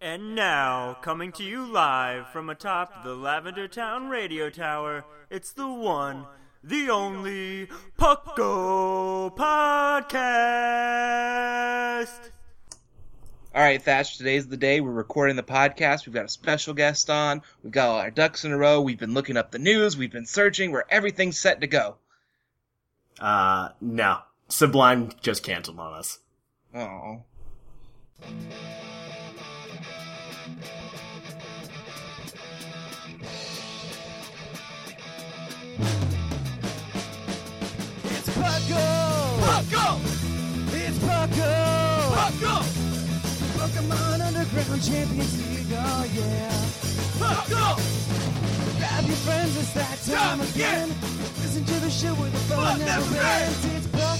And now, coming to you live from atop the Lavender Town radio tower, it's the one, the only Puckle Podcast. All right, Thatch, today's the day. We're recording the podcast. We've got a special guest on. We've got all our ducks in a row. We've been looking up the news. We've been searching We're everything's set to go. Uh, no. Sublime just canceled on us. Oh. It's Puckle! Puckle! It's Puckle! Puckle! Pokemon Underground Champions League, oh yeah! Puckle! Grab your friends, it's that time again! Listen to the show with the fun never ends! It's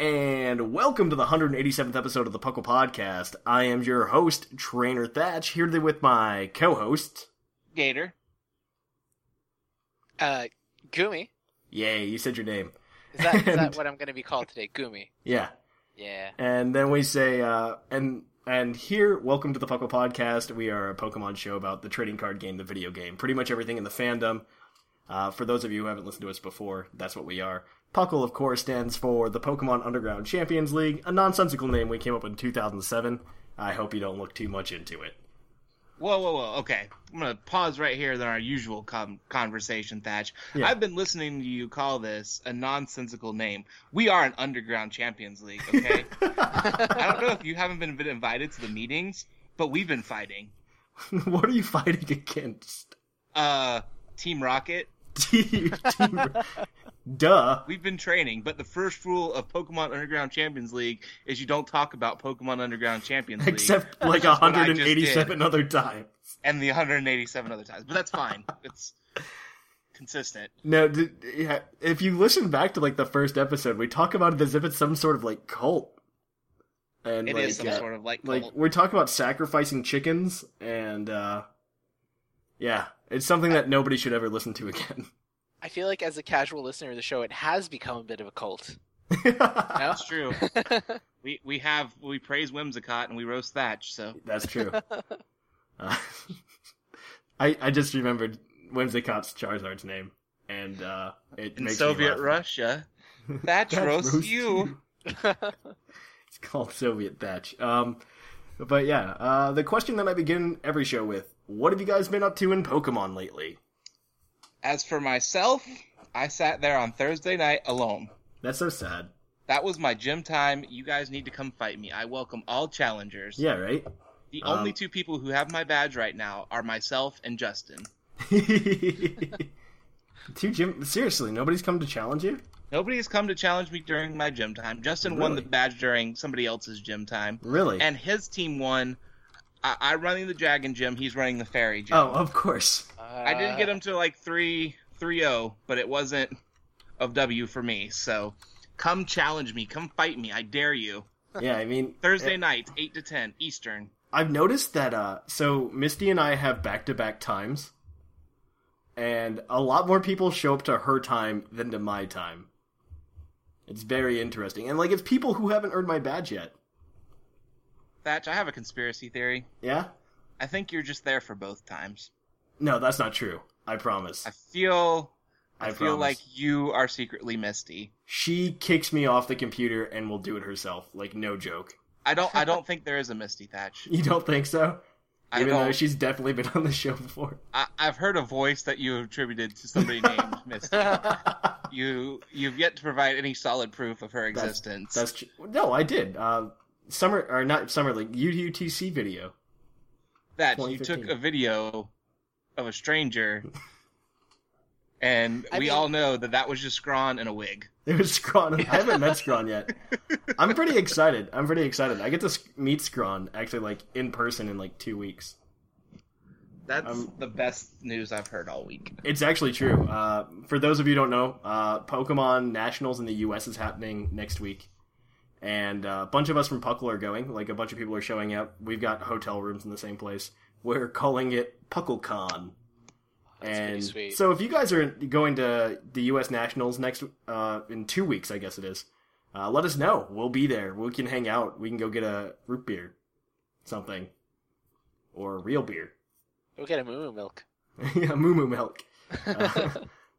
And welcome to the 187th episode of the Puckle Podcast. I am your host, Trainer Thatch, here with my co-host. Gator. Uh, Gumi. Yay, you said your name. Is that, is And- that what I'm going to be called today? Gumi. Yeah. Yeah. And then we say, uh, and and here, welcome to the Puckle Podcast. We are a Pokemon show about the trading card game, the video game. Pretty much everything in the fandom. Uh, for those of you who haven't listened to us before, that's what we are. Puckle, of course, stands for the Pokemon Underground Champions League, a nonsensical name we came up with in 2007. I hope you don't look too much into it. Whoa, whoa, whoa. Okay. I'm going to pause right here than our usual com- conversation, Thatch. Yeah. I've been listening to you call this a nonsensical name. We are an underground Champions League, okay? I don't know if you haven't been invited to the meetings, but we've been fighting. what are you fighting against? Uh, Team Rocket, Team- team- Duh. we've been training, but the first rule of Pokemon Underground Champions League is you don't talk about Pokemon Underground Champions League. Except like what I just 187 other times. and the 187 other times. But that's fine. it's consistent. No, d- yeah, if you listen back to like the first episode, we talk about it as if it's some sort of like cult. And It like, is some uh, sort of like, like cult. we talk about sacrificing chickens, and uh yeah, it's something that nobody should ever listen to again. I feel like as a casual listener of the show, it has become a bit of a cult. That's true. we we have we praise Whimsicott and we roast Thatch. So That's true. Uh, I I just remembered Whimsicott's Charizard's name, and uh it in makes me Soviet laugh. Russia, Thatch Thatch roasts roasts you. It's called Soviet Thatch. Um, but yeah, uh, the question that I begin every show with: What have you guys been up to in Pokemon lately? As for myself, I sat there on Thursday night alone. That's so sad. That was my gym time. You guys need to come fight me. I welcome all challengers. Yeah, right. The Um, only two people who have my badge right now are myself and Justin. Two gym. Seriously, nobody's come to challenge you. Nobody has come to challenge me during my gym time. Justin won the badge during somebody else's gym time. Really? And his team won. I, I running the Dragon Gym. He's running the Fairy Gym. oh, of course. I did get him to like three three zero, but it wasn't of W for me. So come challenge me. Come fight me. I dare you. Yeah, I mean Thursday nights, eight to ten Eastern. I've noticed that uh so Misty and I have back to back times. And a lot more people show up to her time than to my time. It's very interesting. And like it's people who haven't earned my badge yet. Thatch, I have a conspiracy theory. Yeah? I think you're just there for both times. No, that's not true. I promise. I feel I, I feel promise. like you are secretly Misty. She kicks me off the computer and will do it herself. Like no joke. I don't I don't think there is a Misty Thatch. You don't think so? I Even though don't she's definitely been on the show before. I, I've heard a voice that you attributed to somebody named Misty. You you've yet to provide any solid proof of her existence. That's tr- no, I did. Uh, summer or not summer league UUTC video. that you took a video of a stranger, and I we mean- all know that that was just Scrawn in a wig. It was Scrawn. I haven't met Scrawn yet. I'm pretty excited. I'm pretty excited. I get to meet Scrawn actually like in person in like two weeks. That's Um, the best news I've heard all week. It's actually true. Uh, for those of you who don't know, uh, Pokemon Nationals in the U.S. is happening next week, and uh, a bunch of us from Puckle are going. Like a bunch of people are showing up. We've got hotel rooms in the same place. We're calling it PuckleCon. That's pretty and sweet. so, if you guys are going to the U.S. Nationals next uh, in two weeks, I guess it is, uh, let us know. We'll be there. We can hang out. We can go get a root beer, something, or real beer. Go get a moo moo milk. yeah, moo moo milk. Uh,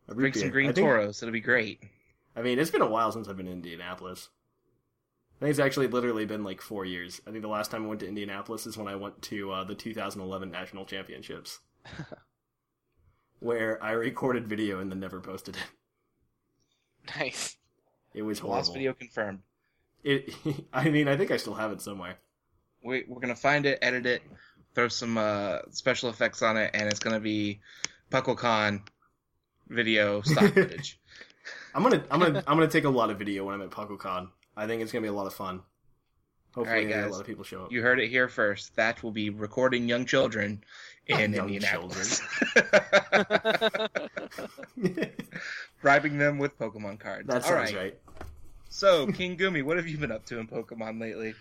a root Drink some green think- toros. It'll be great. I mean, it's been a while since I've been in Indianapolis. I think it's actually literally been like four years. I think the last time I went to Indianapolis is when I went to uh, the 2011 National Championships, where I recorded video and then never posted it. Nice. It was horrible. Lost video confirmed. It. I mean, I think I still have it somewhere. We, we're gonna find it, edit it, throw some uh, special effects on it, and it's gonna be PuckleCon video stock footage. I'm gonna, I'm gonna, I'm gonna take a lot of video when I'm at PuckleCon. I think it's gonna be a lot of fun. Hopefully, Alright, a lot of people show up. You heard it here first. That will be recording young children in Young Indianapolis, bribing them with Pokemon cards. that All sounds right. right. So, King Gumi, what have you been up to in Pokemon lately?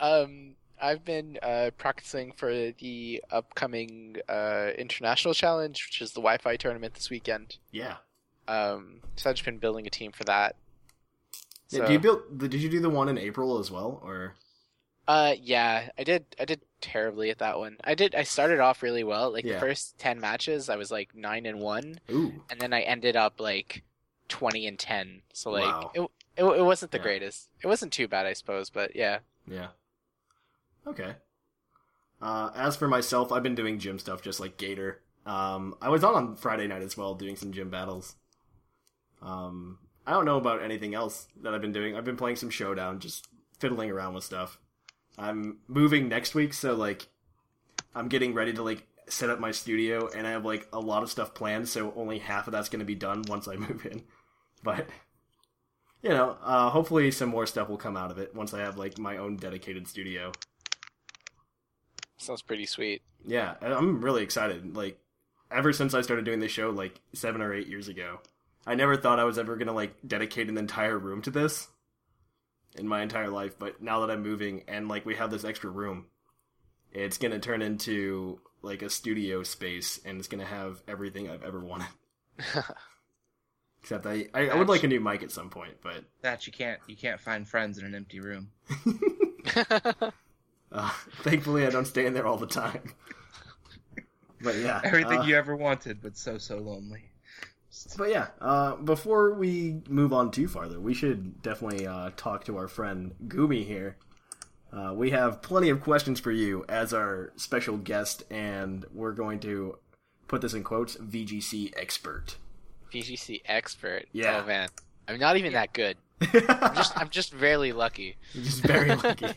Um, I've been uh, practicing for the upcoming uh, international challenge, which is the Wi-Fi tournament this weekend. Yeah. Um, so I've just been building a team for that. So, do you build? Did you do the one in April as well, or? uh, yeah, I did. I did terribly at that one. I did. I started off really well. Like Yeah. the first ten matches, I was like nine and one, Ooh. and then I ended up like twenty and ten. So like Wow. it, it, it wasn't the Yeah. greatest. It wasn't too bad, I suppose, but yeah. Yeah. Okay. Uh, as for myself, I've been doing gym stuff just like Gator. Um, I was on on Friday night as well, doing some gym battles. Um, I don't know about anything else that I've been doing. I've been playing some Showdown, just fiddling around with stuff. I'm moving next week, so like, I'm getting ready to like set up my studio, and I have like a lot of stuff planned. So only half of that's going to be done once I move in. But you know, uh, hopefully some more stuff will come out of it once I have like my own dedicated studio. Sounds pretty sweet. Yeah, I'm really excited. Like, ever since I started doing this show, like seven or eight years ago, I never thought I was ever gonna like dedicate an entire room to this in my entire life. But now that I'm moving and like we have this extra room, it's gonna turn into like a studio space, and it's gonna have everything I've ever wanted. Except I, I, I would like a new mic at some point, but That you can't you can't find friends in an empty room. uh, thankfully I don't stay in there all the time. But yeah, Everything uh, you ever wanted, but so so lonely. But yeah, uh, before we move on too farther, we should definitely uh, talk to our friend Gumi here. Uh, we have plenty of questions for you as our special guest, and we're going to put this in quotes VGC expert. VGC expert. Yeah. Oh man, I'm not even that good. I'm just I'm just barely lucky. You're just very lucky.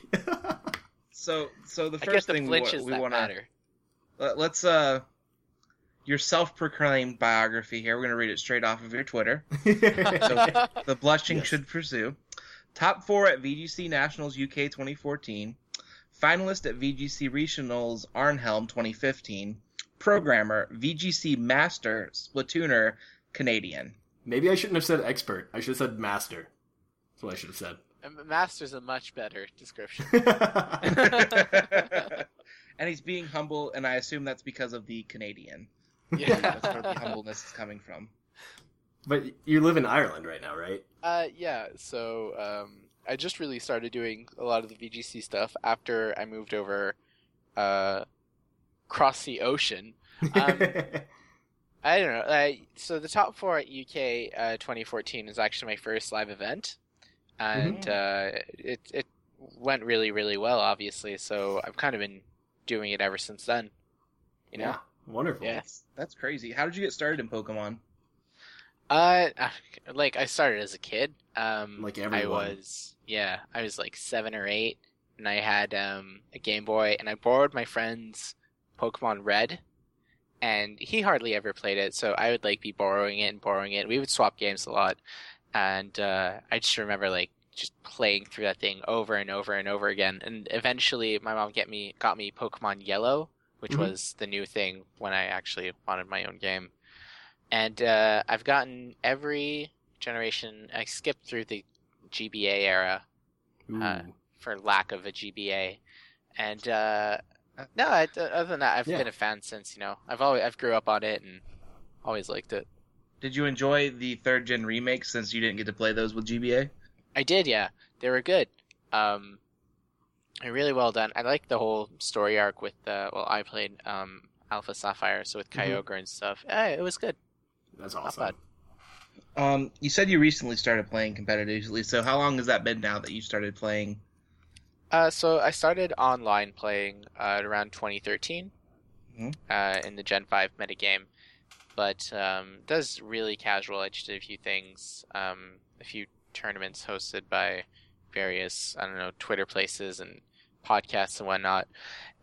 So so the I first guess the thing we, we want to matter. let's uh your self-proclaimed biography here. We're gonna read it straight off of your Twitter. So the blushing Yes. should pursue. Top four at VGC Nationals UK 2014. Finalist at VGC Regionals Arnhem 2015. Programmer, VGC Master, Splatooner, Canadian. Maybe I shouldn't have said expert. I should have said master. That's what I should have said. Master's a much better description. and he's being humble, and I assume that's because of the Canadian. Yeah, that's where the humbleness is coming from. but you live in Ireland right now, right? Uh, yeah. So um, I just really started doing a lot of the VGC stuff after I moved over, uh, cross the ocean. Um, I don't know. Uh, so the top four at UK uh, 2014 is actually my first live event, and uh, it it went really really well, obviously. So I've kind of been doing it ever since then. You know. yeah, wonderful. Yeah. That's, that's crazy. How did you get started in Pokemon? Uh, like I started as a kid. Um, Like everyone. I was, yeah, I was like seven or eight, and I had um a Game Boy, and I borrowed my friend's Pokemon Red, and he hardly ever played it, so I would like be borrowing it and borrowing it. We would swap games a lot, and uh, I just remember like just playing through that thing over and over and over again, and eventually my mom get me got me Pokemon Yellow, which Mhm. was the new thing when I actually wanted my own game and uh, I've gotten every generation. I skipped through the GBA era uh, for lack of a GBA, and uh, no, I, other than that, I've Yeah. been a fan since. You know, I've always I've grew up on it and always liked it. Did you enjoy the third gen remakes since you didn't get to play those with GBA? I did, yeah, they were good. Um, they're really well done. I like the whole story arc with the. well, I played um Alpha Sapphire, so with Mhm. Kyogre and stuff. Eh, it was good. That's not awesome. bad. Um, you said you recently started playing competitively. So how long has that been now that you started playing? Uh, so I started online playing uh, around 2013 Mhm. uh, in the Gen 5 metagame, but um, that was really casual. I just did a few things, um, a few tournaments hosted by various, I don't know, Twitter places and podcasts and whatnot.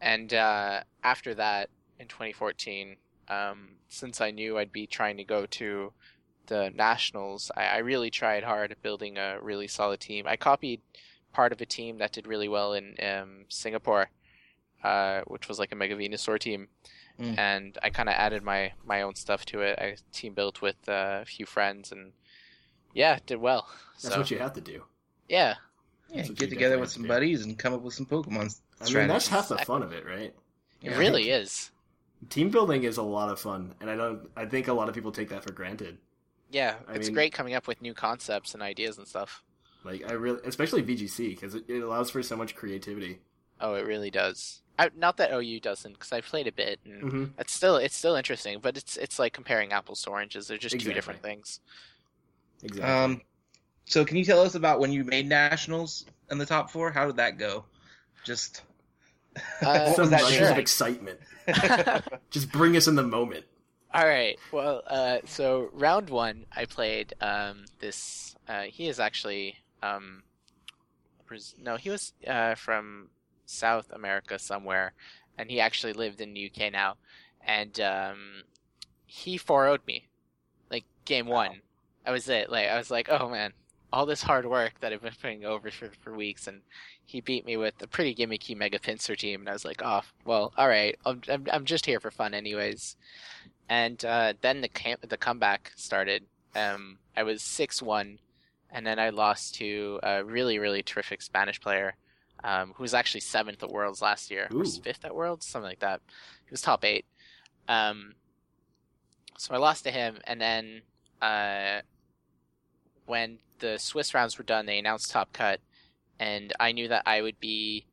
And uh, after that, in 2014, um, since I knew I'd be trying to go to the nationals, I, I really tried hard at building a really solid team. I copied part of a team that did really well in um, Singapore, uh, which was like a Mega Venusaur team, Mm. and I kind of added my my own stuff to it. I team built with uh, a few friends, and yeah, did well. That's so what you have to do. yeah, Yeah, get together with some buddies and come up with some Pokemon I mean, that's half the fun of it, right? it really is. Team building is a lot of fun, and I don't. I think a lot of people take that for granted. Yeah, I it's mean- great coming up with new concepts and ideas and stuff. Like I really, especially VGC, because it, it allows for so much creativity. Oh, it really does. I, not that OU doesn't, because I played a bit, and Mm-hmm. it's still it's still interesting. But it's it's like comparing apples to oranges. They're just Exactly. two different things. Exactly. Um, so can you tell us about when you made nationals in the top four? How did that go? Just Uh, what Some was that rushes sure. of excitement. Just bring us in the moment. All right. Well, uh, so round one, I played um, this. Uh, he is actually um, no, he was uh, from South America somewhere, and he actually lived in the UK now. And um, he 4 me, like game one. I was it. Like I was like, oh man, all this hard work that I've been putting over for for weeks, and he beat me with a pretty gimmicky Mega Pinsir team, and I was like, oh well, all right, I'm I'm, I'm just here for fun anyways. And uh, then the camp, the comeback started. Um, I was six one, and then I lost to a really really terrific Spanish player, um, who was actually seventh at Worlds last year, or Ooh. fifth at Worlds, something like that. He was top eight. Um, so I lost to him, and then uh, when the Swiss rounds were done, they announced top cut, and I knew that I would be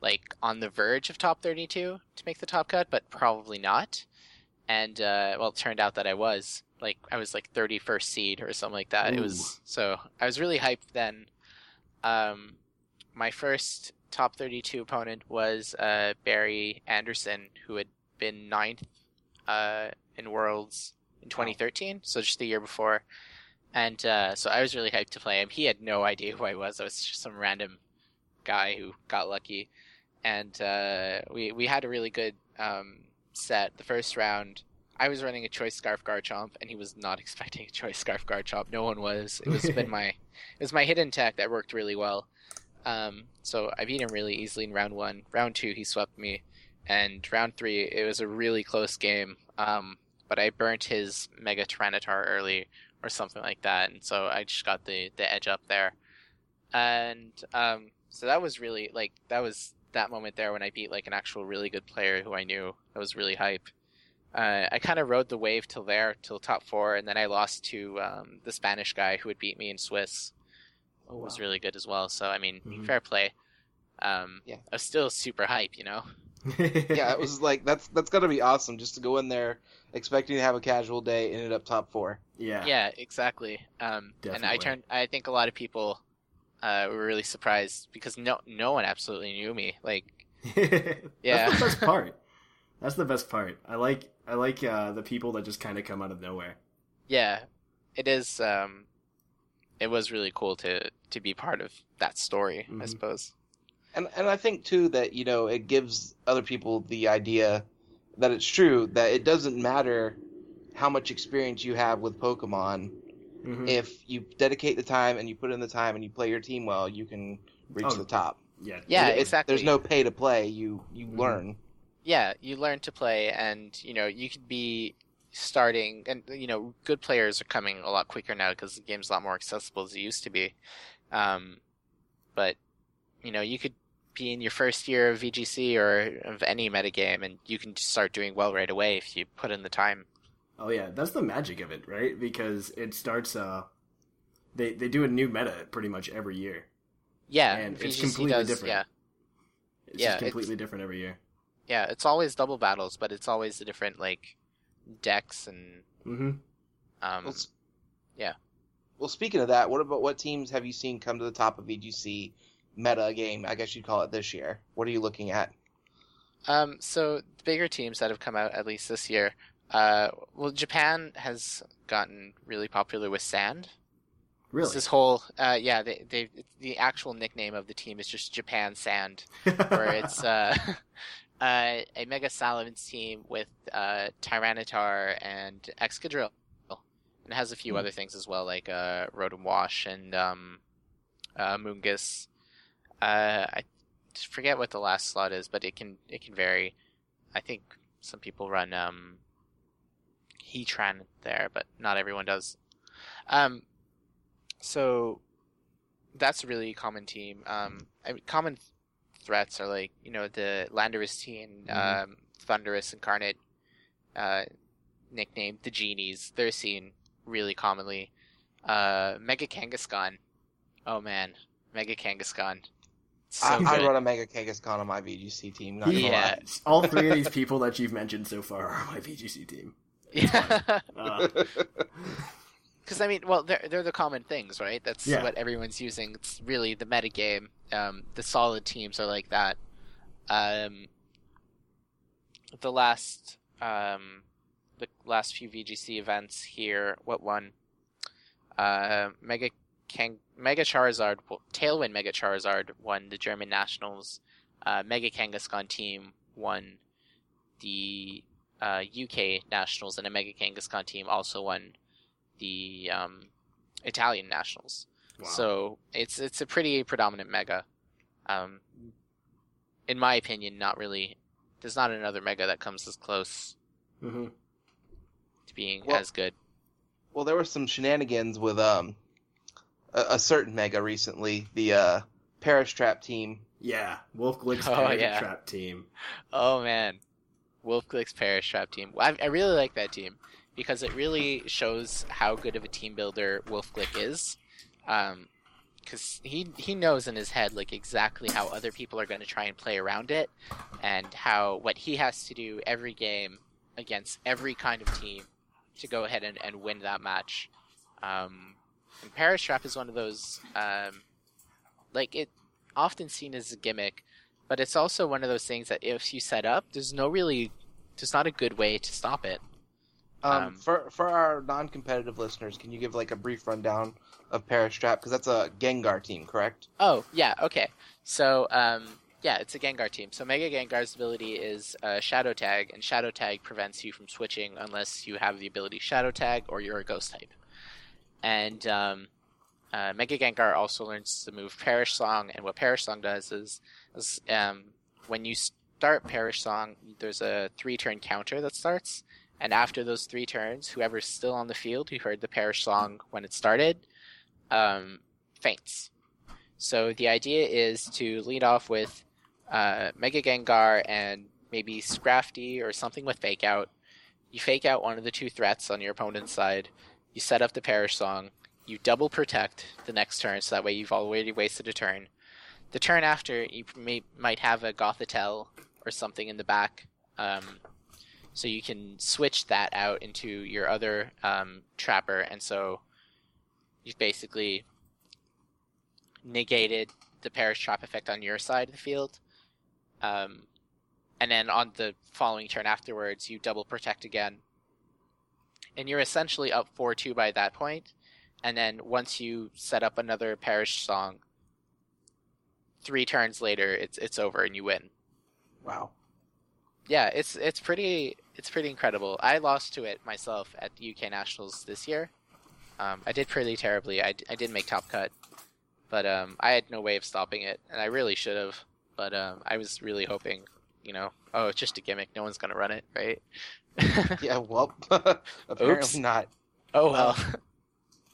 like on the verge of top 32 to make the top cut, but probably not. And uh, well, it turned out that I was like I was like 31st seed or something like that. It was so I was really hyped then. Um, my first top 32 opponent was uh, Barry Anderson, who had been ninth uh, in Worlds in 2013, so just the year before. And uh, so I was really hyped to play him. He had no idea who I was. I was just some random guy who got lucky, and uh, we we had a really good um, set. The first round, I was running a choice scarf Garchomp, and he was not expecting a choice scarf Garchomp. No one was. It was been my it was my hidden tech that worked really well. Um, so I beat him really easily in round one. Round two, he swept me, and round three, it was a really close game. Um, but I burnt his Mega Tyranitar early, or something like that, and so I just got the the edge up there. And um, so that was really like that was that moment there when I beat like an actual really good player who I knew. I was really hype. Uh, I kind of rode the wave till there, till top four, and then I lost to um, the Spanish guy who had beat me in Swiss. Oh, was really good as well. So I mean, Mhm. fair play. Um, Yeah. I was still super hype, you know. yeah, it was like that's that's gotta be awesome just to go in there expecting to have a casual day, ended up top four. Yeah. Yeah, exactly. Um, and I turned. I think a lot of people uh, were really surprised because no, no one absolutely knew me. Like, Yeah. That's the best part. That's the best part. I like I like uh, the people that just kind of come out of nowhere. yeah, it is. Um, it was really cool to to be part of that story. I Mhm. suppose. And and I think too that you know it gives other people the idea that it's true that it doesn't matter how much experience you have with Pokemon. Mhm. If you dedicate the time and you put in the time and you play your team well, you can reach Oh, the top. yeah. Yeah, It- it- exactly. There's no pay to play. You you Mhm. learn. yeah, you learn to play, and you know you could be starting, and you know good players are coming a lot quicker now because the game's a lot more accessible as it used to be. Um, but you know you could be in your first year of VGC or of any metagame, and you can just start doing well right away if you put in the time. Oh yeah, that's the magic of it, right? Because it starts. Uh, they they do a new meta pretty much every year. Yeah, And it's completely does, different. Yeah, It's Yeah, just it's- completely different every year. yeah, it's always double battles, but it's always the different like decks and Mm-hmm. um, Well, yeah. Well, speaking of that, what about what teams have you seen come to the top of VGC meta game? I guess you'd call it this year. What are you looking at? Um, so the bigger teams that have come out at least this year, uh, well, Japan has gotten really popular with Sand. Really? It's this whole, uh, yeah, they, they, the actual nickname of the team is just Japan Sand, where it's uh, uh, a Mega Salamence team with uh, Tyranitar and Excadrill. And it has a few Hmm. other things as well, like uh, Rotom Wash and um, uh, Moongus. Uh, I forget what the last slot is, but it can it can vary. I think some people run um, Heatran there, but not everyone does. Um, so that's a really common team. Um, I mean, common th- threats are like you know the Landorus team, Mhm. um, Thundurus Incarnate, uh, nicknamed the Genies. They're seen really commonly. Uh, Mega Kangaskhan. Oh man, Mega Kangaskhan. So I, I run a Mega Kangaskhan on my VGC team. Not gonna Yeah. lie. All three of these people that you've mentioned so far are on my VGC team. Yeah. Uh, Because I mean, well, they're they're the common things, right? That's Yeah. what everyone's using. It's really the metagame. Um, the solid teams are like that. Um, the last um, the last few VGC events here, what one? Uh, Mega Kang, Mega Charizard, Tailwind Mega Charizard won the German nationals. Uh, Mega Kangaskhan team won the uh, UK nationals, and a Mega Kangaskhan team also won the um, Italian nationals. wow. So it's it's a pretty predominant mega. Um, in my opinion, not really. There's not another mega that comes as close hmm to being Well- as good. well, there were some shenanigans with um a, a certain Mega recently. The uh, Perish Trap team. Yeah, Wolf Glick's Oh, Parrot yeah. Trap team. Oh man, Wolf Glick's Perish Trap team. I, I really like that team because it really shows how good of a team builder Wolf Glick is. Um, because he he knows in his head like exactly how other people are going to try and play around it, and how what he has to do every game against every kind of team to go ahead and, and win that match. Um, and Perish Trap is one of those um, like it often seen as a gimmick, but it's also one of those things that if you set up, there's no really, there's not a good way to stop it. Um, Um, for for our non-competitive listeners, can you give like a brief rundown of Perish Trap? Because that's a Gengar team, correct? Oh yeah, okay. So um, yeah, it's a Gengar team. So Mega Gengar's ability is uh, Shadow Tag, and Shadow Tag prevents you from switching unless you have the ability Shadow Tag or you're a Ghost type. And um, uh, Mega Gengar also learns the move Perish Song, and what Perish Song does is, is um, when you start Perish Song, there's a three-turn counter that starts, and after those three turns, whoever's still on the field who heard the Perish Song when it started, um, faints. So the idea is to lead off with uh, Mega Gengar and maybe Scrafty or something with Fake Out. You fake out one of the two threats on your opponent's side. You set up the Perish Song. You double protect the next turn, so that way you've already wasted a turn. The turn after, you may, might have a Gothitelle or something in the back. Um, so you can switch that out into your other um, trapper, and so you've basically negated the perish trap effect on your side of the field. Um, and then on the following turn afterwards, you double protect again. And you're essentially up 4 2 by that point. And then once you set up another perish song, three turns later, it's it's over and you win. Wow. Yeah, it's it's pretty it's pretty incredible. I lost to it myself at the UK Nationals this year. Um, I did pretty terribly. I, I did make top cut, but um, I had no way of stopping it, and I really should have. But um, I was really hoping, you know, oh, it's just a gimmick. No one's gonna run it, right? Yeah. Well, apparently Oops. not. oh well.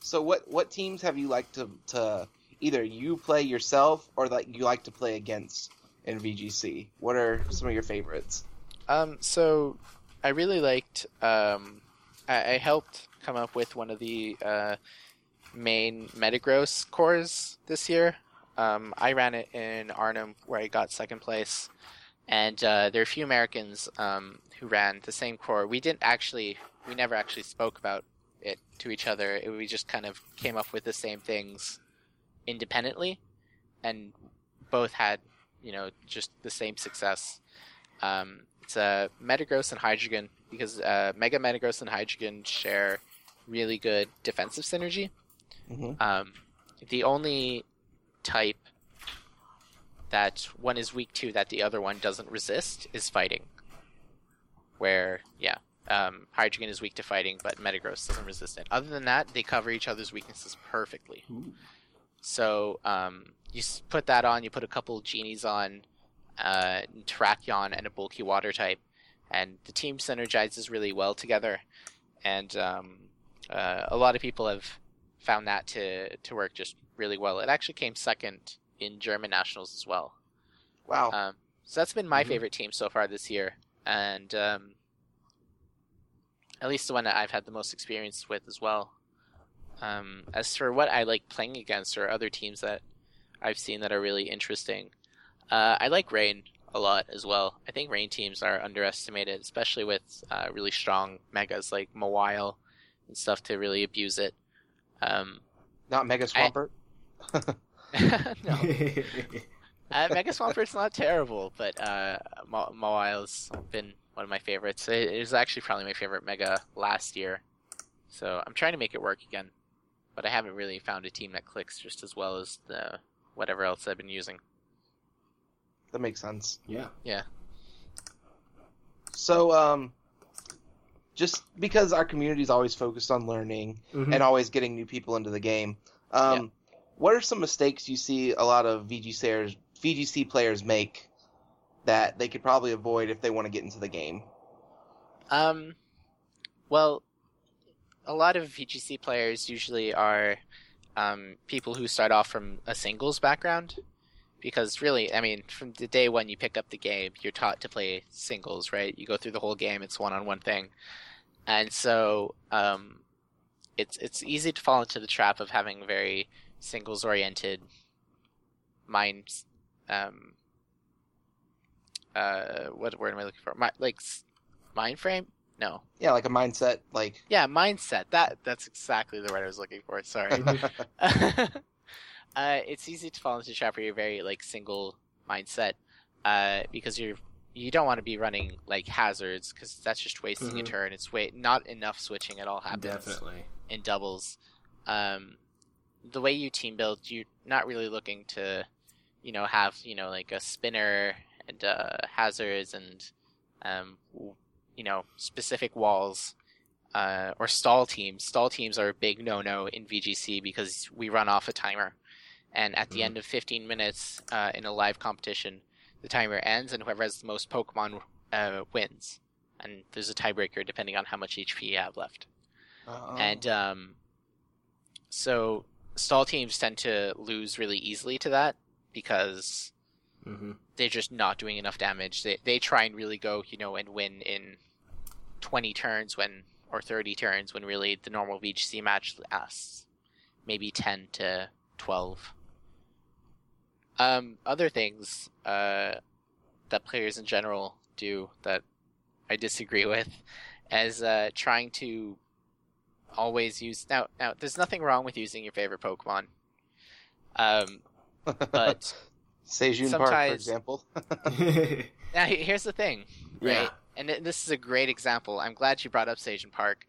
So what what teams have you liked to to either you play yourself or that you like to play against in VGC? What are some of your favorites? Um, so I really liked. Um, I, I helped come up with one of the uh, main Metagross cores this year. Um, I ran it in Arnhem, where I got second place, and uh, there are a few Americans um, who ran the same core. We didn't actually, we never actually spoke about it to each other. It, we just kind of came up with the same things independently, and both had, you know, just the same success. Um, it's uh, Metagross and Hydreigon because uh, Mega Metagross and Hydreigon share really good defensive synergy. Mhm. Um, the only type that one is weak to that the other one doesn't resist is fighting. Where, yeah, um, Hydreigon is weak to fighting, but Metagross doesn't resist it. Other than that, they cover each other's weaknesses perfectly. So um, you put that on, you put a couple genies on, uh, Terrakion and a bulky water type, and the team synergizes really well together. And um, uh, a lot of people have found that to, to work just really well. It actually came second in German nationals as well. Wow. Um, so that's been my Mhm. favorite team so far this year, and um, at least the one that I've had the most experience with as well. Um, as for what I like playing against or other teams that I've seen that are really interesting, uh, I like Rain a lot as well. I think Rain teams are underestimated, especially with uh, really strong megas like Mawile and stuff to really abuse it. Um, Not Mega Swampert. no. Uh, Mega Swampert's not terrible, but uh, Ma- Mawile's been one of my favorites. It, it was actually probably my favorite Mega last year, so I'm trying to make it work again. But I haven't really found a team that clicks just as well as the whatever else I've been using. That makes sense. yeah. Yeah. So, um, just because our community is always focused on learning Mhm. and always getting new people into the game, um, what are some mistakes you see a lot of VGC players, make that they could probably avoid if they want to get into the game? Um, well, a lot of VGC players usually are um, people who start off from a singles background. Because really, I mean, from the day when you pick up the game, you're taught to play singles, right? You go through the whole game; it's one-on-one thing, and so um, it's it's easy to fall into the trap of having very singles-oriented mind. Um, uh, what word am I looking for? Mi- like mind frame? No. Yeah, like a mindset, like Yeah, mindset. That that's exactly the word I was looking for. Sorry. uh, it's easy to fall into the trap where you're very like single mindset, uh, because you're you don't want to be running like hazards because that's just wasting a Mhm. turn. It's wait not enough switching at all happens Definitely. in doubles. Um, the way you team build, you're not really looking to, you know, have you know like a spinner and uh, hazards and, um, you know, specific walls. Uh, or stall teams. Stall teams are a big no-no in VGC because we run off a timer, and at the Mhm. end of 15 minutes uh, in a live competition, the timer ends, and whoever has the most Pokemon uh, wins. And there's a tiebreaker depending on how much HP you have left. uh, And um, so stall teams tend to lose really easily to that because hmm they're just not doing enough damage. They they try and really go, you know, and win in 20 turns when or 30 turns when really the normal VGC match lasts maybe 10 to 12. Um, other things, uh, that players in general do that I disagree with, as uh, trying to always use now. Now, there's nothing wrong with using your favorite Pokemon, um, but Sejun Park, for example. now here's the thing, right? Yeah. And this is a great example. I'm glad you brought up Sejun Park.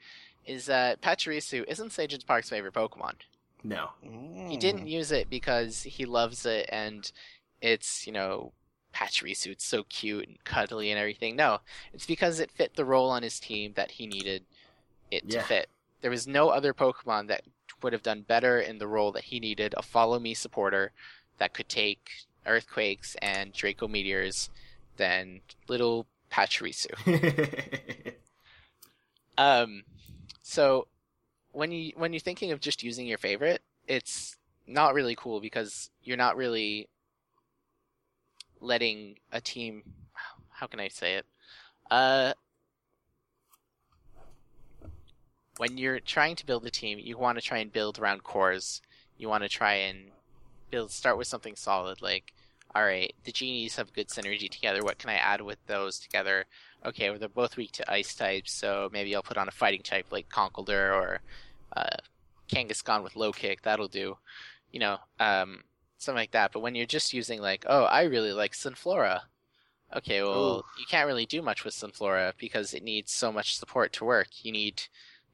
Is uh, Pachirisu isn't Sejun Park's favorite Pokemon? no. He Mm. didn't use it because he loves it and it's, you know, Pachirisu, it's so cute and cuddly and everything. No, it's because it fit the role on his team that he needed it Yeah. to fit. There was no other Pokemon that would have done better in the role that he needed a follow me supporter that could take earthquakes and Draco meteors than little Pachirisu. Um, so when you when you're thinking of just using your favorite, it's not really cool because you're not really letting a team. How can I say it? Uh, when you're trying to build a team, you want to try and build around cores. You want to try and build start with something solid. Like, all right, the genies have good synergy together. What can I add with those together? okay, well, they're both weak to ice types, so maybe I'll put on a fighting type like Conkeldurr or uh, Kangaskhan with low kick. That'll do, you know, um, something like that. But when you're just using like, oh, I really like Sunflora. Okay, well, Ooh. you can't really do much with Sunflora because it needs so much support to work. You need,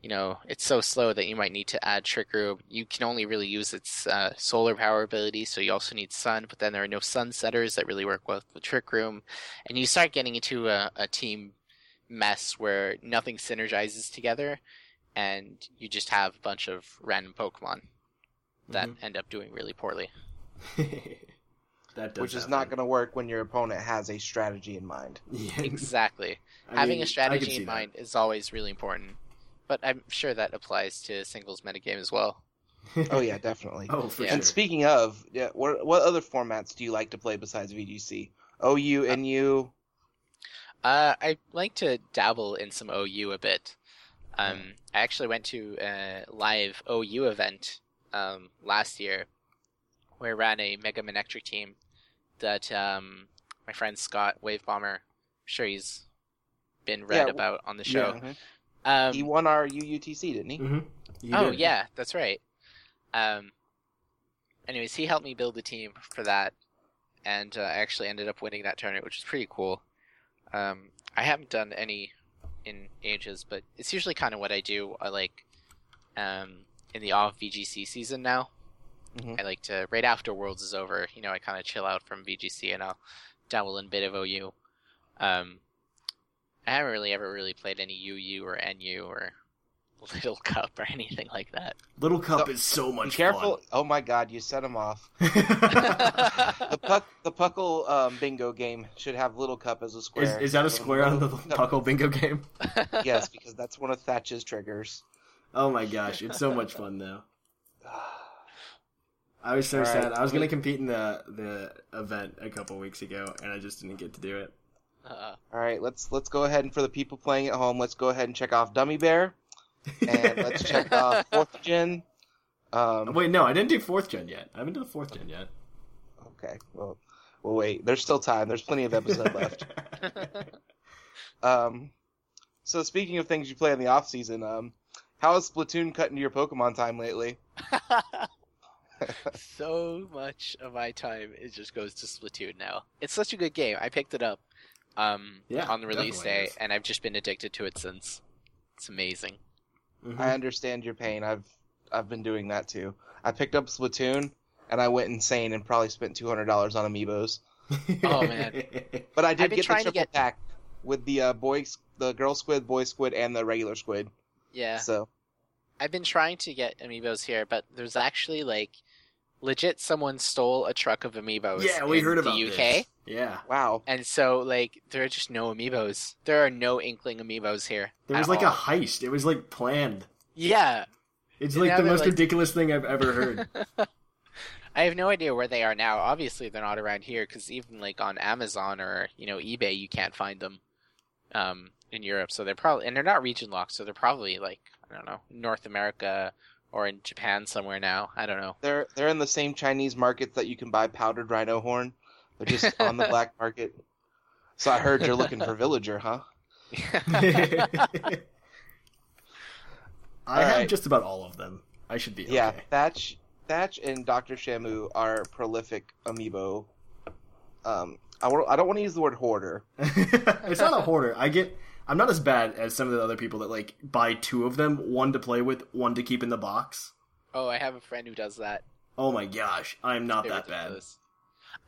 you know, it's so slow that you might need to add Trick Room. You can only really use its uh, solar power ability, so you also need Sun. But then there are no Sun setters that really work well with Trick Room and you start getting into a, a team mess where nothing synergizes together and you just have a bunch of random pokemon that Mm-hmm. end up doing really poorly that does Which is happen. not going to work when your opponent has a strategy in mind. Yeah. exactly I having mean, a I could strategy in mind is always really important but i'm sure that applies to singles metagame as well Oh yeah, definitely. oh, for Yeah. sure. And speaking of, yeah, what what other formats do you like to play besides VGC? OU, NU. Uh, I like to dabble in some OU a bit. Um, I actually went to a live OU event um, last year where I ran a Mega Manectric team that um, my friend Scott Wave Bomber, I'm sure he's been read Yeah, about on the show. Mhm. Um, he won our UUTC, didn't he? Mhm. You oh did. yeah, that's right. Um, anyways, he helped me build the team for that, and uh, I actually ended up winning that tournament, which is pretty cool. Um, I haven't done any in ages, but it's usually kind of what I do. I like um, in the off VGC season now. Mhm. I like to right after Worlds is over. You know, I kind of chill out from VGC and I'll dabble in a bit of OU. Um, I haven't really ever really played any UU or NU or Little Cup or anything like that. Little Cup So, is so much Be careful! Oh my God, you set him off. The puck, the Puckle um, bingo game should have Little Cup as a square. is that a square on the No, Puckle bingo game? yes, because that's one of Thatch's triggers. Oh my gosh, it's so much fun though. I was so All right. sad. I was gonna compete in the the event a couple weeks ago, and I just didn't get to do it. Uh, All right, let's let's go ahead and for the people playing at home, let's go ahead and check off Dummy Bear, and let's check off Fourth Gen. Um, Wait, no, I didn't do fourth gen yet. I haven't done the fourth gen yet. Okay, well, well, wait. There's still time. There's plenty of episode left. Um, so speaking of things you play in the off season, um, how has Splatoon cut into your Pokemon time lately? so much of my time it just goes to Splatoon now. It's such a good game. I picked it up um, Yeah, on the release definitely day, is. and I've just been addicted to it since. It's amazing. Mhm. I understand your pain. I've I've been doing that too. I picked up Splatoon and I went insane and probably spent two hundred dollars on amiibos. Oh, man. But I did get the trying triple get- pack with the uh, boy, the girl squid, boy squid, and the regular squid. Yeah, So I've been trying to get amiibos here, but there's actually like legit someone stole a truck of amiibos. yeah, we in heard the about UK. this. Yeah, wow, And so, like, there are just no amiibos. There are no inkling amiibos here. there was like all. a heist. It was like planned. Yeah, It's And like the most like- ridiculous thing I've ever heard. I have no idea where they are now. Obviously, they're not around here because even like on Amazon or you know eBay, you can't find them um, in Europe. So they're probably and they're not region locked, so they're probably like I don't know North America or in Japan somewhere now. I don't know. they're they're in the same Chinese markets that you can buy powdered rhino horn. They're just on the black market. So I heard you're looking for villager, huh? I have Alright. just about all of them. I should be okay. Yeah, Thatch, Thatch, and Doctor Shamu are prolific amiibo. Um, I, wa- I don't want to use the word hoarder. it's not a hoarder. I get. I'm not as bad as some of the other people that like buy two of them, one to play with, one to keep in the box. oh, I have a friend who does that. Oh my gosh, I'm not They're that bad. ridiculous.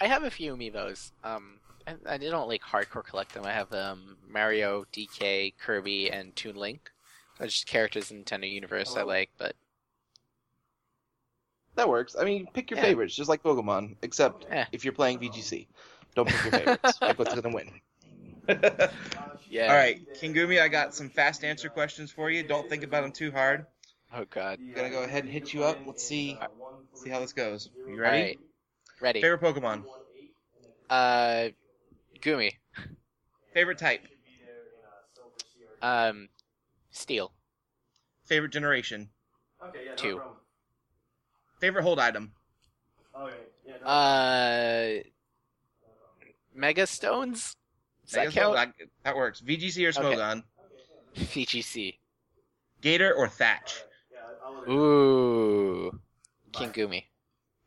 I have a few amiibos. Um, I, I don't like hardcore collect them. I have um Mario, DK, Kirby, and Toon Link. They're just characters in Nintendo Universe I like, but That works. I mean, pick your Yeah. favorites, just like Pokemon, except Eh. if you're playing VGC. Don't pick your favorites. pick what's gonna win. yeah. All right, Kingumi, I got some fast answer questions for you. Don't think about them too hard. Oh god. I'm gonna go ahead and hit you up. Let's see, see how this goes. You All ready? Right. Ready. Favorite Pokemon. Uh, Goomy. Favorite type. Um, Steel. Favorite generation. Okay, yeah, Two. Favorite hold item. Okay, yeah. Uh, Mega Stones. Does that Megas- count? that, that works. VGC or Okay. Smogon. VGC. Gator or Thatch. Ooh. King Gumi.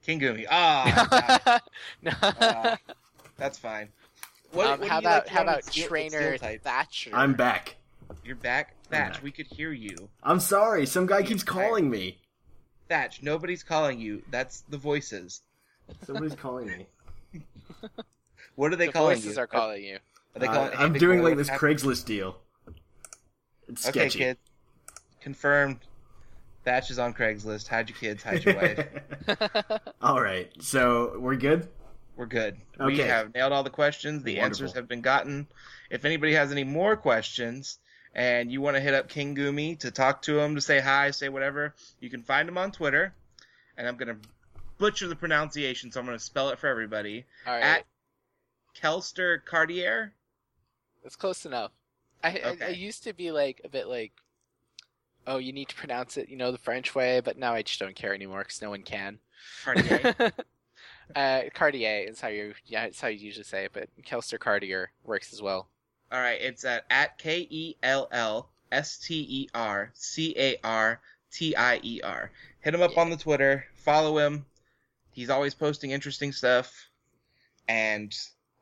Kingumi. Ah, no. Uh, that's fine. What, um, what how you like about how about steel- Trainer steel? Thatcher? I'm back. You're back, Thatch. back. We could hear you, I'm sorry. Some guy keeps calling me. Thatch. Nobody's calling you. That's the voices. Somebody's calling me. What are they the calling voices you? are calling you. Are they Uh, calling? hey, I'm big doing like this happening? Craigslist deal. It's Okay, sketchy. kid. Confirmed. Thatch is on Craigslist. Hide your kids. Hide your wife. all right, so we're good. We're good. We have nailed all the questions. The answers have been gotten. If anybody has any more questions and you want to hit up King Gumi to talk to him, to say hi, say whatever, you can find him on Twitter. And I'm going to butcher the pronunciation, so I'm going to spell it for everybody. All right. At Kellster Cartier. That's close enough. I, I I used to be like a bit like, oh, you need to pronounce it, you know, the French way, but now I just don't care anymore because no one can. Cartier. uh, Cartier is how you yeah, it's how you usually say it, but Kellster Cartier works as well. all right, it's at, at K E L L S T E R C A R T I E R. Hit him up Yeah. on the Twitter. Follow him. He's always posting interesting stuff. And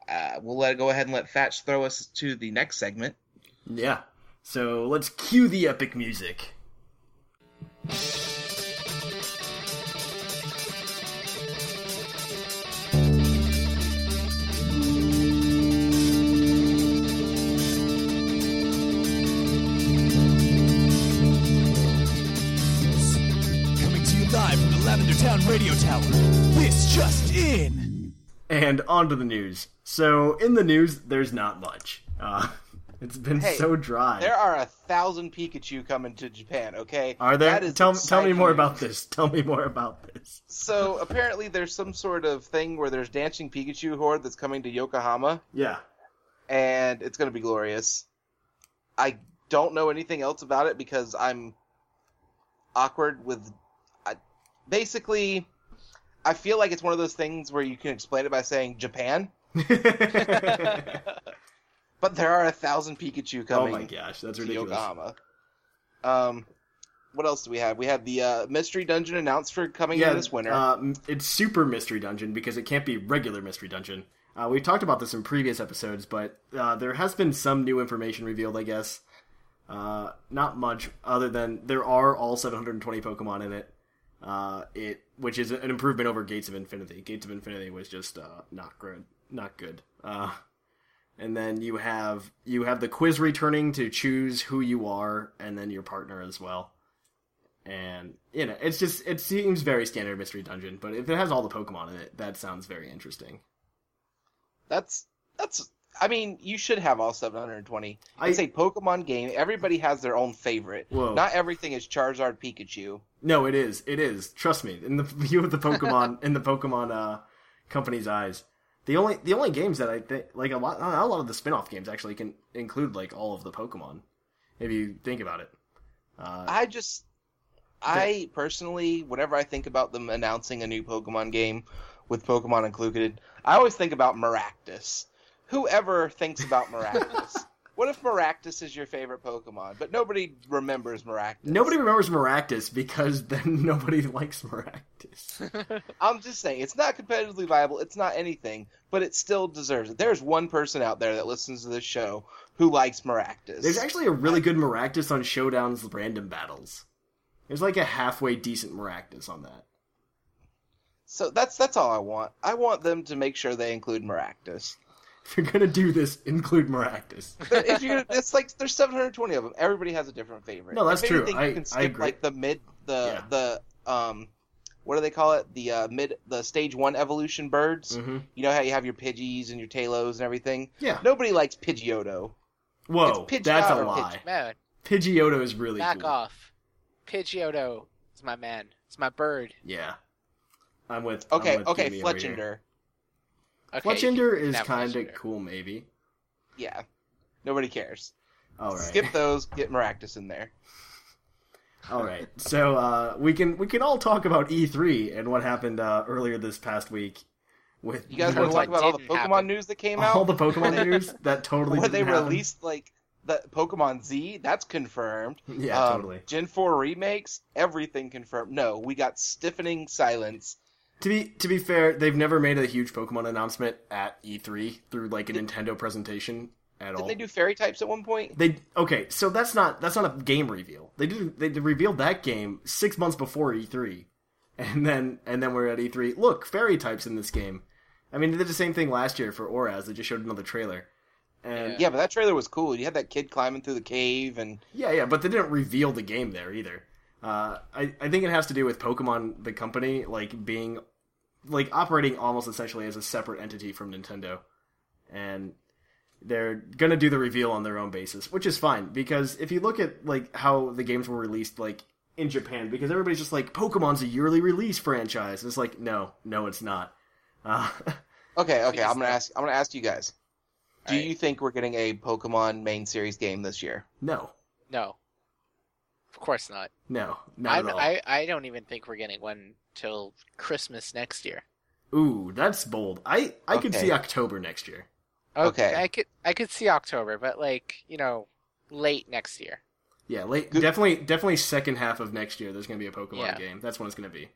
uh, we'll let go ahead and let Thatch throw us to the next segment. Yeah. So let's cue the epic music. Radio Tower. This just in. And on to the news. So in the news, there's not much. Uh, it's been Hey, so dry. There are a thousand Pikachu coming to Japan, okay? Are there? That is tell tell me more about this. Tell me more about this. So apparently there's some sort of thing where there's dancing Pikachu horde that's coming to Yokohama, Yeah. and it's going to be glorious. I don't know anything else about it because I'm awkward with. I, basically, I feel like it's one of those things where you can explain it by saying Japan, but there are a thousand Pikachu coming. oh my gosh, that's ridiculous. Yokohama. Um, what else do we have? We have the uh, mystery dungeon announced for coming Yeah, in this winter. Uh, it's super mystery dungeon because it can't be regular mystery dungeon. Uh, we've talked about this in previous episodes, but uh, there has been some new information revealed. I guess uh, not much other than there are all 720 Pokemon in it. Uh, it which is an improvement over Gates of Infinity. Gates of Infinity was just uh, not good, not good. Uh, and then you have you have the quiz returning to choose who you are, and then your partner as well and you know it's just it seems very standard mystery dungeon but if it has all the pokemon in it that sounds very interesting that's that's. I mean, you should have all 720. I- It's a Pokemon game. Everybody has their own favorite. Whoa. Not everything is Charizard, Pikachu. no it is it is trust me in the view of the pokemon in the pokemon uh company's eyes the only the only games that i think like a lot not a lot of the spin-off games actually can include like all of the pokemon if you think about it uh I just, I personally, whenever I think about them announcing a new Pokemon game with Pokemon included, I always think about Maractus whoever thinks about Maractus. What if Maractus is your favorite Pokemon, but nobody remembers Maractus? Nobody remembers Maractus because then nobody likes Maractus. I'm just saying, it's not competitively viable. It's not anything, but it still deserves it. There's one person out there that listens to this show who likes Maractus. There's actually a really good Maractus on Showdown's random battles. There's like a halfway decent Maractus on that. so that's that's all I want. I want them to make sure they include Maractus. If you're gonna do this, include Maractus. If you're, it's like there's 720 of them. Everybody has a different favorite. No, that's true. I- you can I agree. like the mid, the Yeah. the um, what do they call it? The uh, mid, the stage one evolution birds. hmm You know how you have your Pidgeys and your Taillows and everything. Yeah. Nobody likes Pidgeotto. Whoa, It's that's a or lie. Man, Pidgeotto is really back cool. off. Pidgeotto is my man. It's my bird. Yeah, I'm with. I'm Okay, with okay, Jimmy over here. Fletchinder. Okay, you Fletchinder is kind of cool, maybe. Yeah, nobody cares. All right. Skip those. Get Maractus in there. All right. So uh, we can we can all talk about E3 and what happened uh, earlier this past week with You guys What want to talk about all the Pokemon happen? news that came out? all the Pokemon news that totally when they happen. released like the Pokemon Z, that's confirmed. Yeah, Um, totally. Gen 4 remakes, everything confirmed. No, we got stiffening silence. To be to be fair, they've never made a huge Pokemon announcement at E3 through like a Nintendo presentation at all. Didn't they do fairy types at one point? They okay, so that's not that's not a game reveal. They did they revealed that game six months before E3, and then and then we're at E3. Look, fairy types in this game. I mean, they did the same thing last year for ORAS. They just showed another trailer, and Yeah, but that trailer was cool. You had that kid climbing through the cave, and yeah, yeah, but they didn't reveal the game there either. Uh, I I think it has to do with Pokemon the company like being like operating almost essentially as a separate entity from Nintendo, and they're gonna do the reveal on their own basis, which is fine because if you look at like how the games were released like in Japan, because everybody's just like Pokemon's a yearly release franchise. and It's like no, no, it's not. Uh, okay, okay, I'm gonna ask. I'm gonna ask you guys. Do Alright. you think we're getting a Pokemon main series game this year? no, No. Of course not. no, not I'm, at all. I, I don't even think we're getting one till Christmas next year. Ooh, that's bold. I I could see October next year. Okay. I could I could see October, but like, you know, late next year. Yeah, late, Good- definitely, definitely second half of next year. There's gonna be a Pokemon Yeah. game. That's when it's gonna be.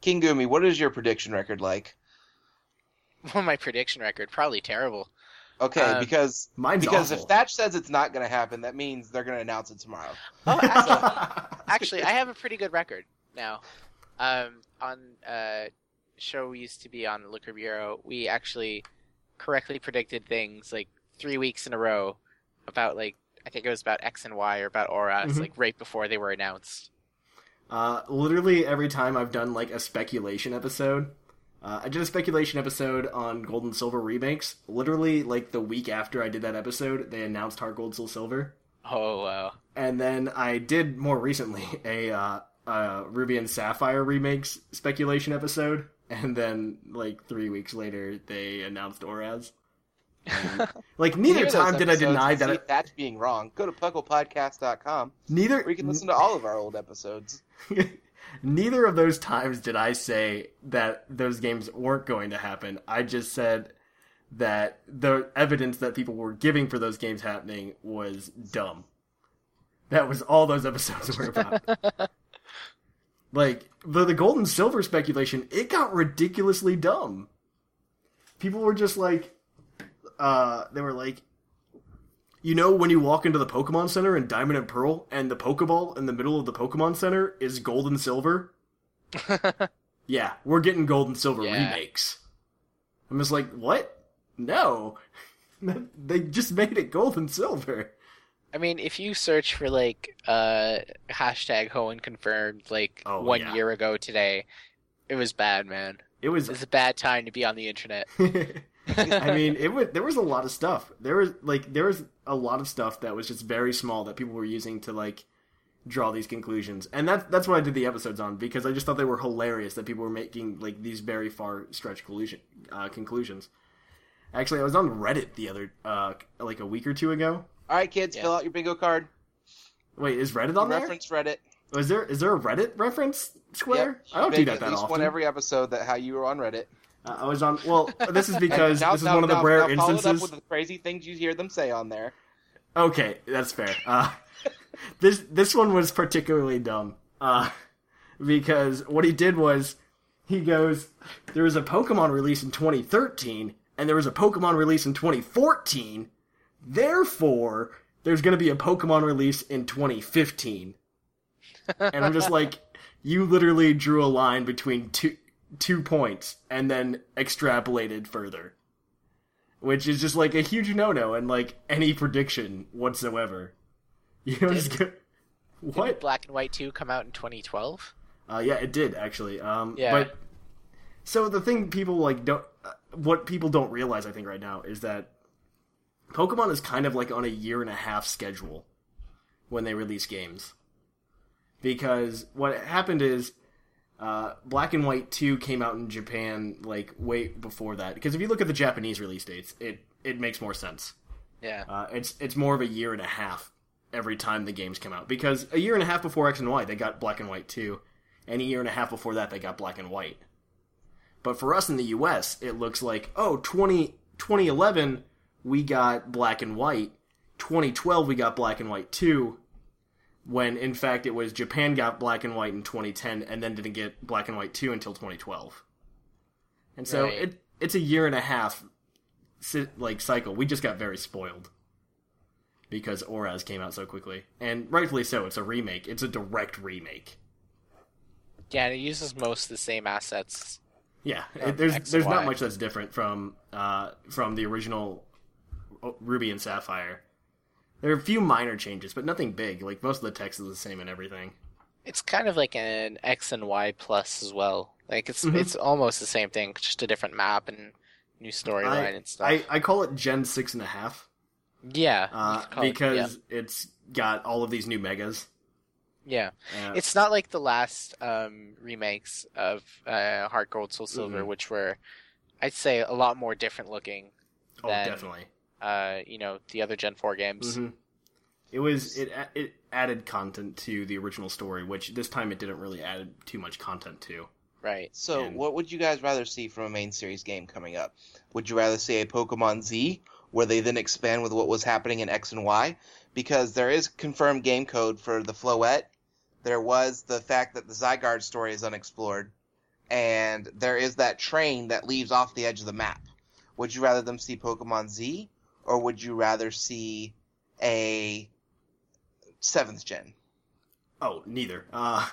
King Gumi, what is your prediction record like? Well, my prediction record probably terrible. Okay, Um, because Mine's because awful. if Thatch says it's not gonna happen, that means they're gonna announce it tomorrow. Oh, actually, actually, I have a pretty good record now. Um, on uh, show we used to be on Liquor Bureau, we actually correctly predicted things like three weeks in a row about like I think it was about X and Y or about ORAS, Mhm. like right before they were announced. Uh, literally every time I've done like a speculation episode, uh, I did a speculation episode on Gold and Silver remakes. Literally, like the week after I did that episode, they announced Heart Gold Soul Silver, Oh wow. and then I did more recently a uh, uh, Ruby and Sapphire remakes speculation episode, and then like three weeks later they announced ORAS. And, like neither time did I deny that. see I, That's being wrong. Go to pucklepodcast.com neither we can listen to all of our old episodes. Neither of those times did I say that those games weren't going to happen. I just said that the evidence that people were giving for those games happening was dumb. That was all those episodes were about. like the the gold and silver speculation, it got ridiculously dumb. People were just like, uh, they were like, you know, when you walk into the Pokemon Center in Diamond and Pearl, and the Pokeball in the middle of the Pokemon Center is gold and silver? yeah, we're getting gold and silver Yeah. remakes. I'm just like, what? No. they just made it gold and silver. I mean, if you search for like uh hashtag Hoenn confirmed like Oh, one yeah. year ago today, it was bad, man. It was. It was a bad time to be on the internet. I mean, it was. There was a lot of stuff. There was like there was a lot of stuff that was just very small that people were using to like draw these conclusions, and that's that's what I did the episodes on because I just thought they were hilarious that people were making like these very far stretch collusion uh, conclusions. Actually, I was on Reddit the other uh, like a week or two ago. All right, kids, Yeah. fill out your bingo card. Wait, is Reddit on there? Reference Reddit. Is there is there a Reddit reference square? Yep. I don't do Make that at that least often. one every episode that how you were on Reddit. Uh, I was on. Well, this is because Now- this is now- one of the now- rare now follow it up with the crazy things you hear them say on there. Okay, that's fair. Uh, this this one was particularly dumb uh, because what he did was he goes, there was a Pokemon release in 2013 and there was a Pokemon release in 2014. Therefore, there's going to be a Pokemon release in 2015. and I'm just like, you literally drew a line between two two points and then extrapolated further which is just like a huge no-no and like any prediction whatsoever. You know, just go, what? Black and White 2 come out in 2012? Uh, yeah, it did actually. Um, Yeah. But so the thing people like don't, uh, what people don't realize, I think, right now is that Pokemon is kind of like on a year and a half schedule when they release games, because what happened is. Uh, Black and White 2 came out in Japan like way before that. Because if you look at the Japanese release dates, it, it makes more sense. Yeah. Uh, it's it's more of a year and a half every time the games come out because a year and a half before X and Y they got Black and White 2, and a year and a half before that they got Black and White. But for us in the U.S., it looks like oh 20, 2011 we got Black and White, 2012 we got Black and White 2, when in fact it was Japan got Black and White in 2010 and then didn't get Black and White 2 until 2012. And so Right. it it's a year and a half like cycle. We just got very spoiled because ORAS came out so quickly, and rightfully so. It's a remake. It's a direct remake. Yeah, and it uses most of the same assets. Yeah, it, there's X there's not much that's different from uh, from the original uh, Ruby and Sapphire. There are a few minor changes, but nothing big. Like most of the text is the same and everything. It's kind of like an X and Y plus as well. Like it's Mhm. it's almost the same thing, just a different map and new storyline and stuff. I I call it Gen six and a half yeah, uh, call it- because it's got all of these new megas. yeah, yeah. It's not like the last um, remakes of uh, Heart Gold, Soul Silver, Mhm. which were, I'd say, a lot more different looking. oh, definitely. Uh, you know, the other Gen Four games. hmm It was it it added content to the original story, which this time it didn't really add too much content to. Right. So, And- what would you guys rather see from a main series game coming up? Would you rather see a Pokemon Z, where they then expand with what was happening in X and Y? Because there is confirmed game code for the Floette. There was the fact that the Zygarde story is unexplored, and there is that train that leaves off the edge of the map. Would you rather them see Pokemon Z, or would you rather see a seventh gen? Oh, neither. Uh,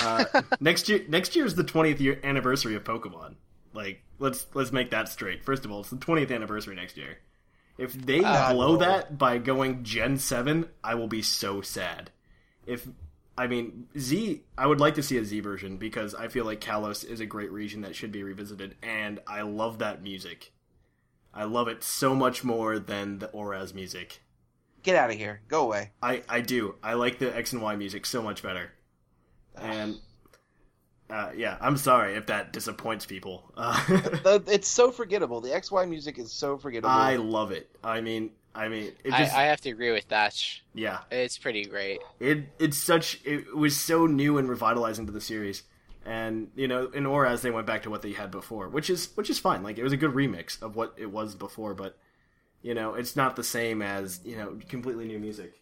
uh, next year, next year is the twentieth year anniversary of Pokemon. Like, let's let's make that straight. First of all, it's the twentieth anniversary next year. If they Ah, blow no. that by going Gen seven, I will be so sad. If I mean Z, I would like to see a Z version because I feel like Kalos is a great region that should be revisited, and I love that music. I love it so much more than the ORAS music. Get out of here. Go away. I, I do. I like the X and Y music so much better. And uh, yeah, I'm sorry if that disappoints people. Uh, The- it's so forgettable. The XY music is so forgettable. I love it. I mean, I mean, it I, just I have to agree with that. Yeah, It's pretty great. it it's such it was so new and revitalizing to the series. And you know, in ORAS they went back to what they had before, which is which is fine. Like it was a good remix of what it was before, but you know, it's not the same as you know completely new music.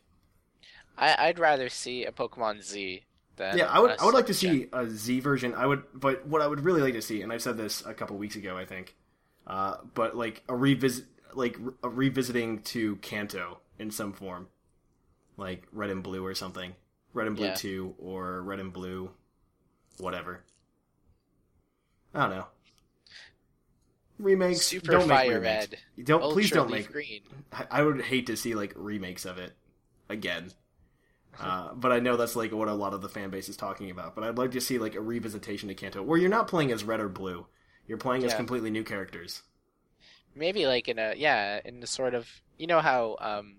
I, I'd rather see a Pokemon Z than yeah, I would. I would like to see a Z version. I would, but what I would really like to see, and I said this a couple weeks ago, I think, uh, but like a revisit, like a revisiting to Kanto in some form, like Red and Blue or something, Red and Blue Yeah. Two or Red and Blue, whatever. I don't know. Remakes. Super don't make Fire remakes. Red. Don't Ultra please don't Leaf make. Green. I- I would hate to see like remakes of it again. Uh, but I know that's like what a lot of the fan base is talking about. But I'd like to see like a revisitation to Kanto where you're not playing as red or blue. You're playing as completely new characters. Maybe like in a yeah, in the sort of you know how um,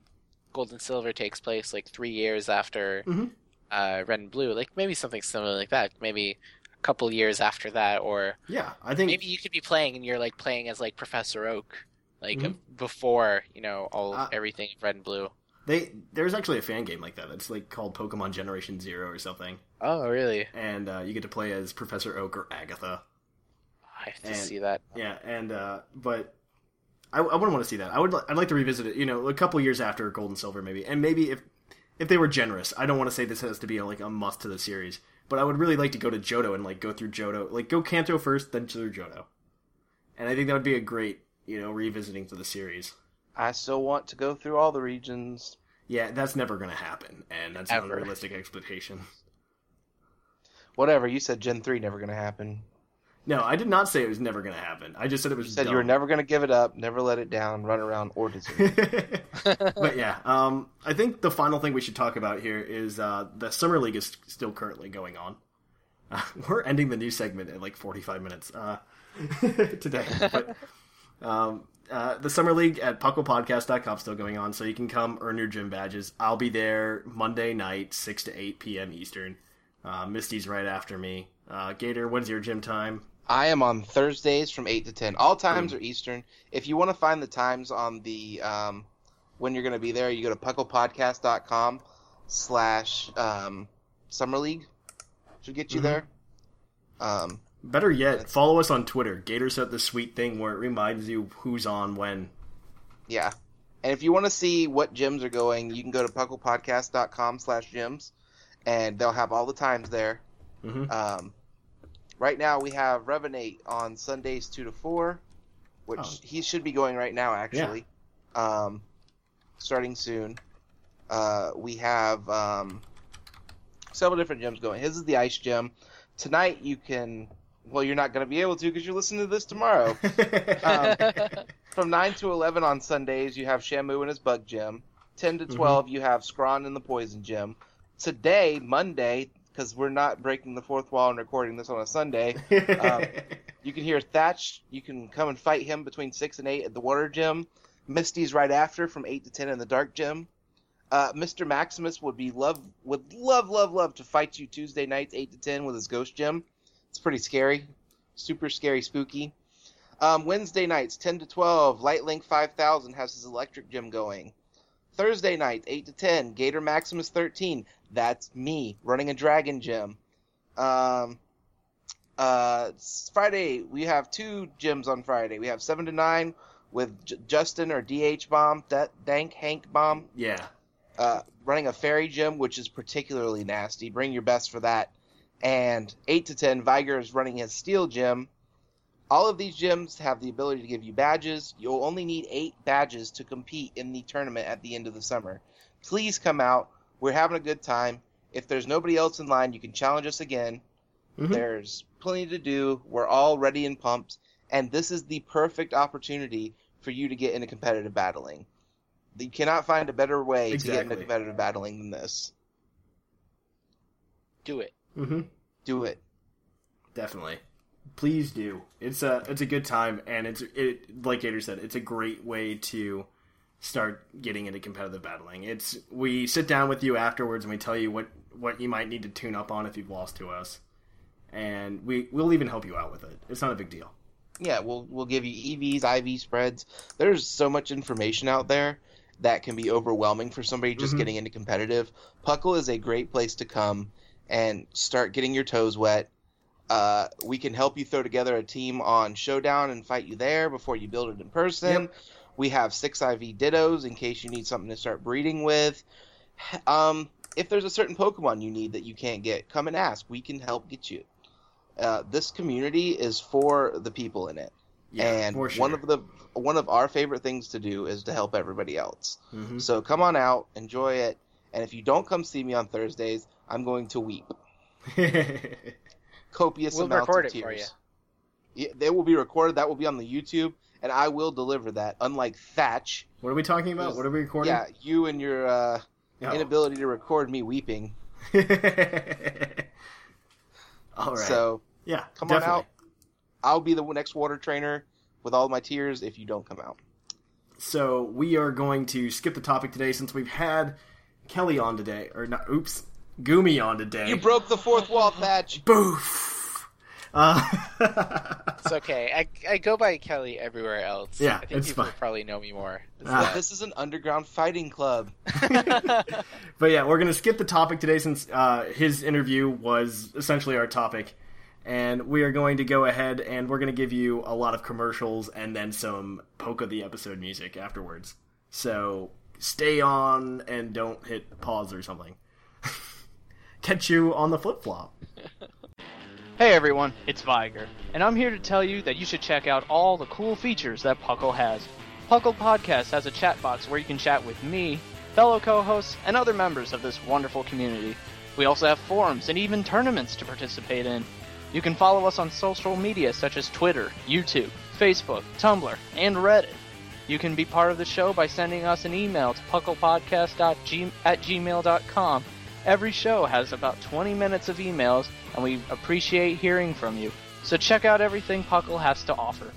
Gold and Silver takes place like three years after Mhm. Uh, Red and Blue. Like maybe something similar like that. Maybe a couple years after that, or Yeah, I think maybe you could be playing and you're like playing as like Professor Oak, like Mhm. before you know all Uh, everything Red and Blue. they there's actually a fan game like that. It's like called Pokemon Generation Zero or something, Oh really? and uh, you get to play as Professor Oak or Agatha. I have to And- see that. Yeah, and uh, but I, I wouldn't want to see that. I would. I'd like to revisit it. You know, a couple years after Gold and Silver, maybe, and maybe if if they were generous. I don't want to say this has to be like a must to the series, but I would really like to go to Johto and like go through Johto, like go Kanto first, then through Johto, and I think that would be a great you know revisiting to the series. I still want to go through all the regions. Yeah, that's never going to happen, and that's an Ever. unrealistic expectation. Whatever you said, Gen three never gonna happen. No, I did not say it was never going to happen. I just said it was. You said dumb. you were never gonna give it up, never let it down, run around or desert. but yeah, um, I think the final thing we should talk about here is uh, the summer league is still currently going on. Uh, we're ending the new segment at like 45 minutes uh, today, but um, uh, the summer league at pucklepodcast.com is still going on, so you can come earn your gym badges. I'll be there Monday night, 6 to 8 p.m. Eastern. Uh, Misty's right after me. Uh, Gator, when's your gym time? I am on Thursdays from eight to ten. All times are Eastern. If you want to find the times on the um, when you're going to be there, you go to pucklepodcast.com slash um, summer league. Should get you Mhm. there. Um, Better yet, follow us on Twitter. Gator set the sweet thing where it reminds you who's on when. yeah. And if you want to see what gyms are going, you can go to pucklepodcast.com slash gyms, and they'll have all the times there. Mhm. Um, right now we have Revenate on Sundays two to four, which Oh. he should be going right now actually. yeah. Um, starting soon. Uh, we have um, several different gyms going. His is the ice gym. Tonight you can. Well, you're not going to be able to because you're listening to this tomorrow. Um, From 9 to 11 on Sundays, you have Shamu and his bug gym. 10 to 12, you have Scrawn and the poison gym. Today, Monday, because we're not breaking the fourth wall and recording this on a Sunday, um, you can hear Thatch. You can come and fight him between 6 and 8 at the water gym. Misty's right after from 8 to 10 in the dark gym. Uh, Mr. Maximus would be love would love love love to fight you Tuesday nights 8 to 10 with his ghost gym. It's pretty scary, super scary, spooky. Um, Wednesday nights, 10 to 12, Lightlink 5000 has his electric gym going. Thursday night, 8 to 10, Gator Maximus 13. That's me running a dragon gym. Um, uh, Friday, we have two gyms on Friday. We have 7 to 9 with J- Justin or DH Bomb, that Dank Hank Bomb, yeah. uh, running a fairy gym, which is particularly nasty. Bring your best for that. And 8 to 10, Viger is running his steel gym. All of these gyms have the ability to give you badges. You'll only need 8 badges to compete in the tournament at the end of the summer. Please come out. We're having a good time. If there's nobody else in line, you can challenge us again. Mhm. There's plenty to do. We're all ready and pumped. And this is the perfect opportunity for you to get into competitive battling. You cannot find a better way to get into competitive battling than this. Do it. Mm-hmm. Do it. Definitely. Please do. It's a it's a good time, and it's it like Gator said, it's a great way to start getting into competitive battling. It's we sit down with you afterwards and we tell you what what you might need to tune up on if you've lost to us, and we we'll even help you out with it. It's not a big deal. Yeah, we'll we'll give you EVs, IV spreads. There's so much information out there that can be overwhelming for somebody just Mhm. getting into competitive. Puckle is a great place to come and start getting your toes wet. Uh, we can help you throw together a team on Showdown and fight you there before you build it in person. We have six IV Dittos in case you need something to start breeding with. Um, if there's a certain Pokemon you need that you can't get, come and ask. We can help get you. Uh, this community is for the people in it, and for sure. one of the one of our favorite things to do is to help everybody else. Mhm. So come on out, enjoy it, and if you don't come see me on Thursdays, I'm going to weep copious We'll amounts record of it for tears. Yeah, they will be recorded. That will be on the YouTube, and I will deliver that. Unlike Thatch, what are we talking about? What are we recording? yeah, you and your uh, Oh. inability to record me weeping. All right. So yeah, come on out. I'll be the next water trainer with all my tears if you don't come out. So we are going to skip the topic today since we've had Kelly on today, or not? Oops, Gumi on today. You broke the fourth wall, Thatch. Boof. Uh, It's okay. I, I go by Kelly everywhere else. Yeah, I think it's people fine. probably know me more. It's Ah. This is an underground fighting club. but yeah, we're gonna skip the topic today since uh, his interview was essentially our topic, and we are going to go ahead and we're going to give you a lot of commercials and then some poke of the episode music afterwards. So stay on and don't hit pause or something. Catch you on the flip flop. Hey everyone, it's Viger, and I'm here to tell you that you should check out all the cool features that Puckle has. Puckle Podcast has a chat box where you can chat with me, fellow co-hosts, and other members of this wonderful community. We also have forums and even tournaments to participate in. You can follow us on social media such as Twitter, YouTube, Facebook, Tumblr, and Reddit. You can be part of the show by sending us an email to pucklepodcast.g- at gmail.com. Every show has about 20 minutes of emails, and we appreciate hearing from you. So check out everything Puckle has to offer.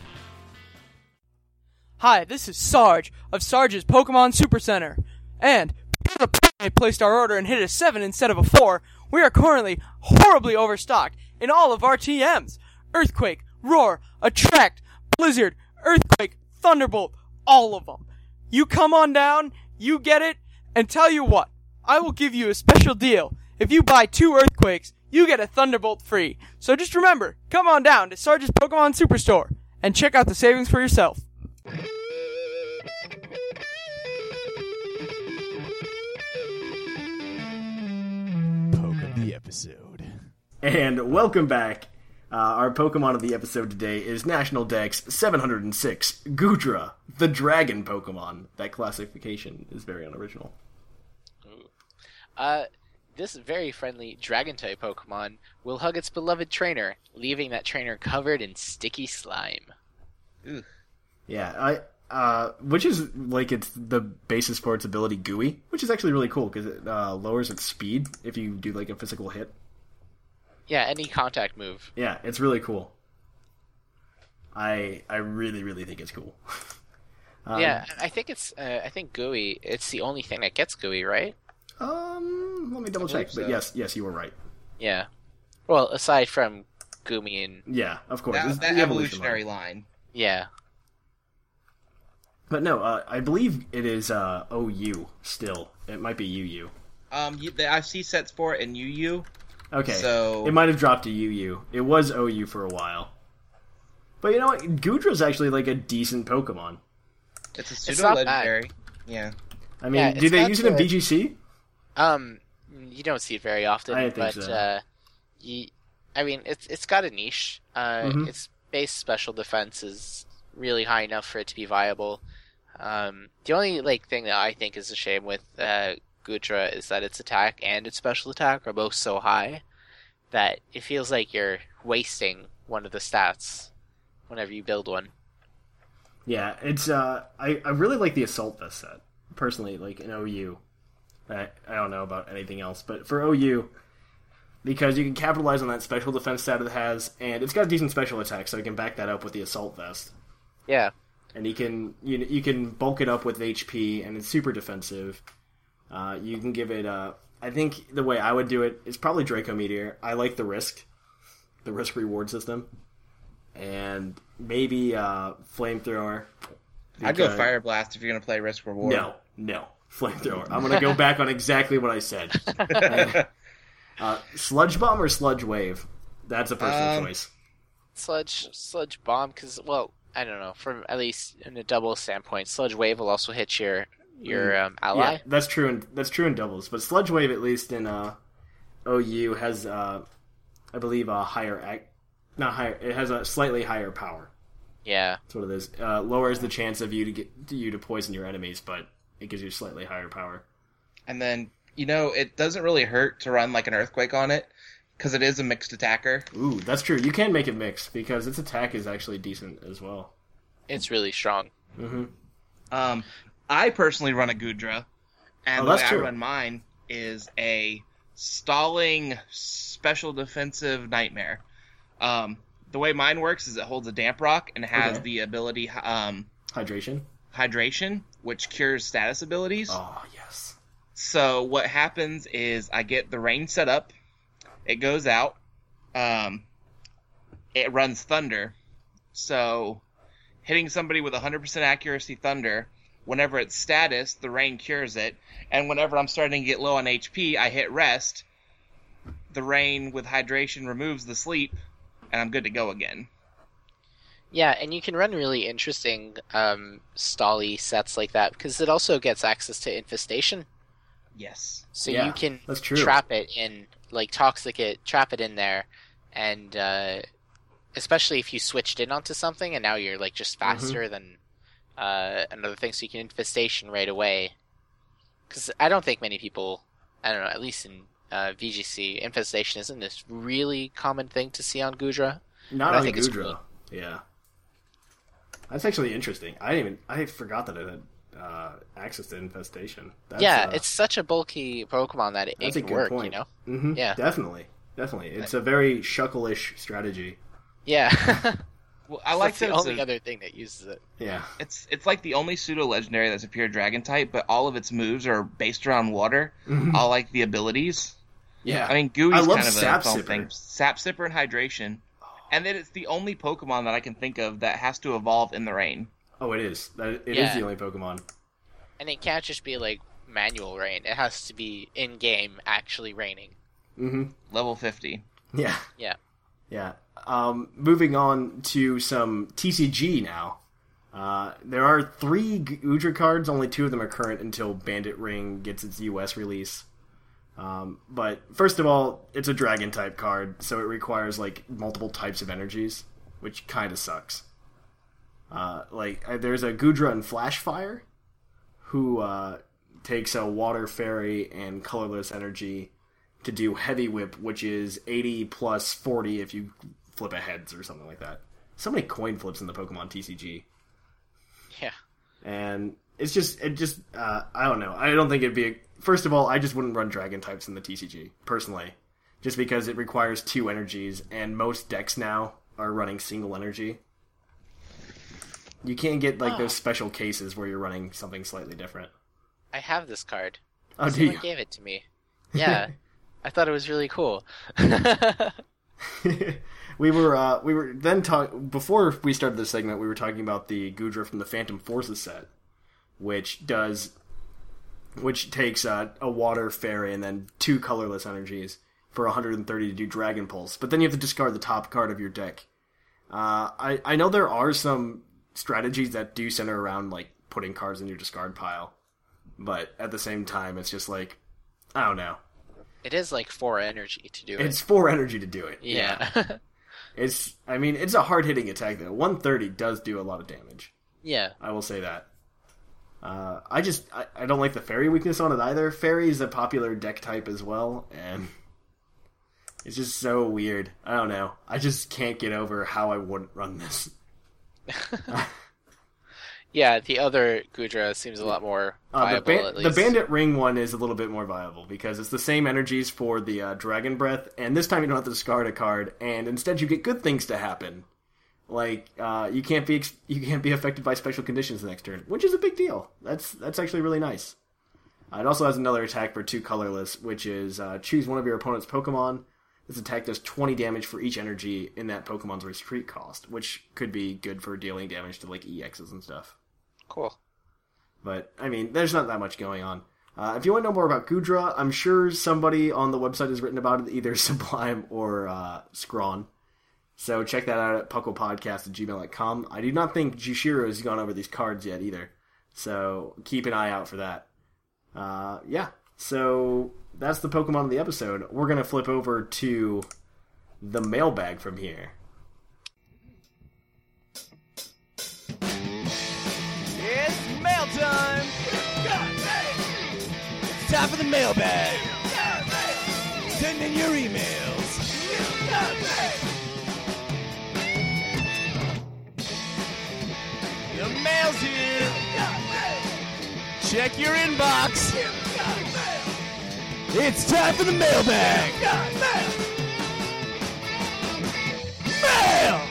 Hi, this is Sarge of Sarge's Pokemon Super Center. And because the placed our order and hit a 7 instead of a 4, we are currently horribly overstocked in all of our TMs. Earthquake, Roar, Attract, Blizzard, Earthquake, Thunderbolt, all of them. You come on down, you get it, and tell you what, I will give you a special deal. If you buy two Earthquakes, you get a Thunderbolt free. So just remember, come on down to Sarge's Pokemon Superstore and check out the savings for yourself. Poke of the episode. And welcome back. Uh, our Pokemon of the episode today is National Dex 706, Goodra, the dragon Pokemon. That classification is very unoriginal. Uh, this very friendly dragon type Pokemon will hug its beloved trainer, leaving that trainer covered in sticky slime. Yeah, I uh, which is like it's the basis for its ability Gooey, which is actually really cool because it uh, lowers its speed if you do like a physical hit. Yeah, any contact move. Yeah, it's really cool. I I really really think it's cool. Um, yeah, I think it's. Uh, I think Gooey. It's the only thing that gets Gooey, right? Um, let me double check. believe But yes, yes, you were right. Yeah. Well, aside from Goomy and Yeah, of course. That, that evolution evolutionary line. line. yeah, But no, uh, I believe it is uh, OU still. It might be UU. Um, you, the, I see sets for it in UU. Okay. So- it might have dropped to UU. It was OU for a while. But you know what? Goodra's actually like a decent Pokemon. It's a pseudo legendary. Yeah. I mean, Yeah, do they got use it in BGC? VGC? Um, you don't see it very often, I but so. uh, you, I mean, it's it's got a niche. Uh, Mhm. its base special defense is really high enough for it to be viable. Um, the only like thing that I think is a shame with uh, Goodra is that its attack and its special attack are both so high that it feels like you're wasting one of the stats whenever you build one. Yeah, it's. Uh, I I really like the Assault Vest set personally. Like in OU, I I don't know about anything else, but for OU, because you can capitalize on that special defense stat it has, and it's got a decent special attack, so you can back that up with the Assault Vest. Yeah, and you can you you can bulk it up with HP, and it's super defensive. Uh, you can give it. Uh, I think the way I would do it is probably Draco Meteor. I like the risk, the risk reward system, and maybe uh, Flamethrower. I'd go Fire Blast if you're gonna play Risk Reward. No, no, Flamethrower. I'm gonna go back on exactly what I said. uh, sludge Bomb or Sludge Wave? That's a personal Um, choice. sludge sludge bomb because well I don't know from at least in a double standpoint, sludge wave will also hit your your um, ally. Yeah, that's true. In, that's true in doubles, but Sludge Wave, at least in uh, OU, has uh, I believe a higher ac not higher. It has a slightly higher power. Yeah, That's what it is. Uh, lowers the chance of you to get you to poison your enemies, but it gives you slightly higher power. And then you know it doesn't really hurt to run like an earthquake on it because it is a mixed attacker. Ooh, that's true. You can make it mixed because its attack is actually decent as well. it's really strong. Hmm. Um, I personally run a Goodra, and Oh, the way that's I true. run mine is a stalling special defensive nightmare. Um, the way mine works is it holds a damp rock and has Okay. the ability um, Hydration. Hydration, which cures status abilities. Oh yes. So what happens is I get the rain set up, it goes out, um, it runs thunder. So hitting somebody with 100% accuracy thunder, whenever it's status, the rain cures it, and whenever I'm starting to get low on HP, I hit rest. The rain with hydration removes the sleep, and I'm good to go again. Yeah, and you can run really interesting um, stally sets like that because it also gets access to infestation. Yes. So Yeah, you can that's true. trap it in, like toxic it, trap it in there, and uh, especially if you switched in onto something and now you're like just Mm-hmm. faster than uh, another thing, so you can infestation right away. Because I don't think many people, I don't know, at least in uh, VGC, infestation isn't this really common thing to see on Goodra. Not on think Goodra. cool. Yeah. That's actually interesting. I didn't even I forgot that it had uh, access to infestation. That's, yeah, uh, it's such a bulky Pokemon that it, it that's a can good work, point. you know? Mhm, Yeah. definitely, definitely. It's a very shuckle-ish strategy. Yeah. Well, I like That's the that it's only a- other thing that uses it. Yeah, It's it's like the only pseudo legendary that's a pure dragon type, but all of its moves are based around water. I like the abilities. yeah. I mean, Gooey's I love kind of Sap a own Sipper. thing. Sap Sipper and Hydration. And then it's the only Pokemon that I can think of that has to evolve in the rain. Oh, it is. That it is Yeah. the only Pokemon. And it can't just be like manual rain. It has to be in game actually raining. Mm-hmm. Level 50. Yeah, Yeah. yeah. Um, moving on to some TCG now. Uh, there are three Goodra cards. Only two of them are current until Bandit Ring gets its US release. Um, but first of all, it's a Dragon type card, so it requires like multiple types of energies, which kind of sucks. Uh, like uh, there's a Goodra and Flashfire, who uh, takes a Water Fairy and Colorless Energy to do Heavy Whip, which is 80 plus 40 if you flip a heads or something like that. So many coin flips in the Pokemon TCG Yeah. and it's just it just uh, I don't know. I don't think it'd be. A, first of all, I just wouldn't run dragon types in the TCG personally, just because it requires two energies, and most decks now are running single energy. You can't get like those special cases where you're running something slightly different. I have this card. Oh, do Someone you? gave it to me. Yeah. I thought it was really cool. we were uh, we were then talk before we started this segment. We were talking about the Goodra from the Phantom Forces set, which does which takes uh, a water fairy and then two colorless energies for 130 to do Dragon Pulse. But then you have to discard the top card of your deck. Uh, I I know there are some strategies that do center around like putting cards in your discard pile, but at the same time, it's just like I don't know. it is like four energy to do it. It's four energy to do it. Yeah. It's, I mean, it's a hard hitting attack though. 130 does do a lot of damage. yeah. I will say that. Uh, I just, I, I don't like the fairy weakness on it either. Fairy is a popular deck type as well, and it's just so weird. I don't know. I just can't get over how I wouldn't run this. Yeah, the other Goodra seems a lot more Uh, the, viable ban- at the. Bandit Ring one is a little bit more viable because it's the same energies for the uh, Dragon Breath, and this time you don't have to discard a card, and instead you get good things to happen. Like uh, you can't be ex- you can't be affected by special conditions the next turn, which is a big deal. That's that's actually really nice. Uh, it also has another attack for two colorless, which is uh, choose one of your opponent's Pokemon. This attack does 20 damage for each energy in that Pokemon's retreat cost, which could be good for dealing damage to like EXs and stuff. Cool. But I mean, there's not that much going on. Uh, if you want to know more about Goodra, I'm sure somebody on the website has written about it, either Sublime or uh, Scrawn. So check that out at pucklepodcast at gmail.com. I do not think Jushiro has gone over these cards yet either. So keep an eye out for that. Uh, yeah. So that's the Pokemon of the episode. We're going to flip over to the mailbag from here. It's mail time! It's time for the mailbag! Send in your emails! The mail's here! Check your inbox! It's time for the mailbag! Mail!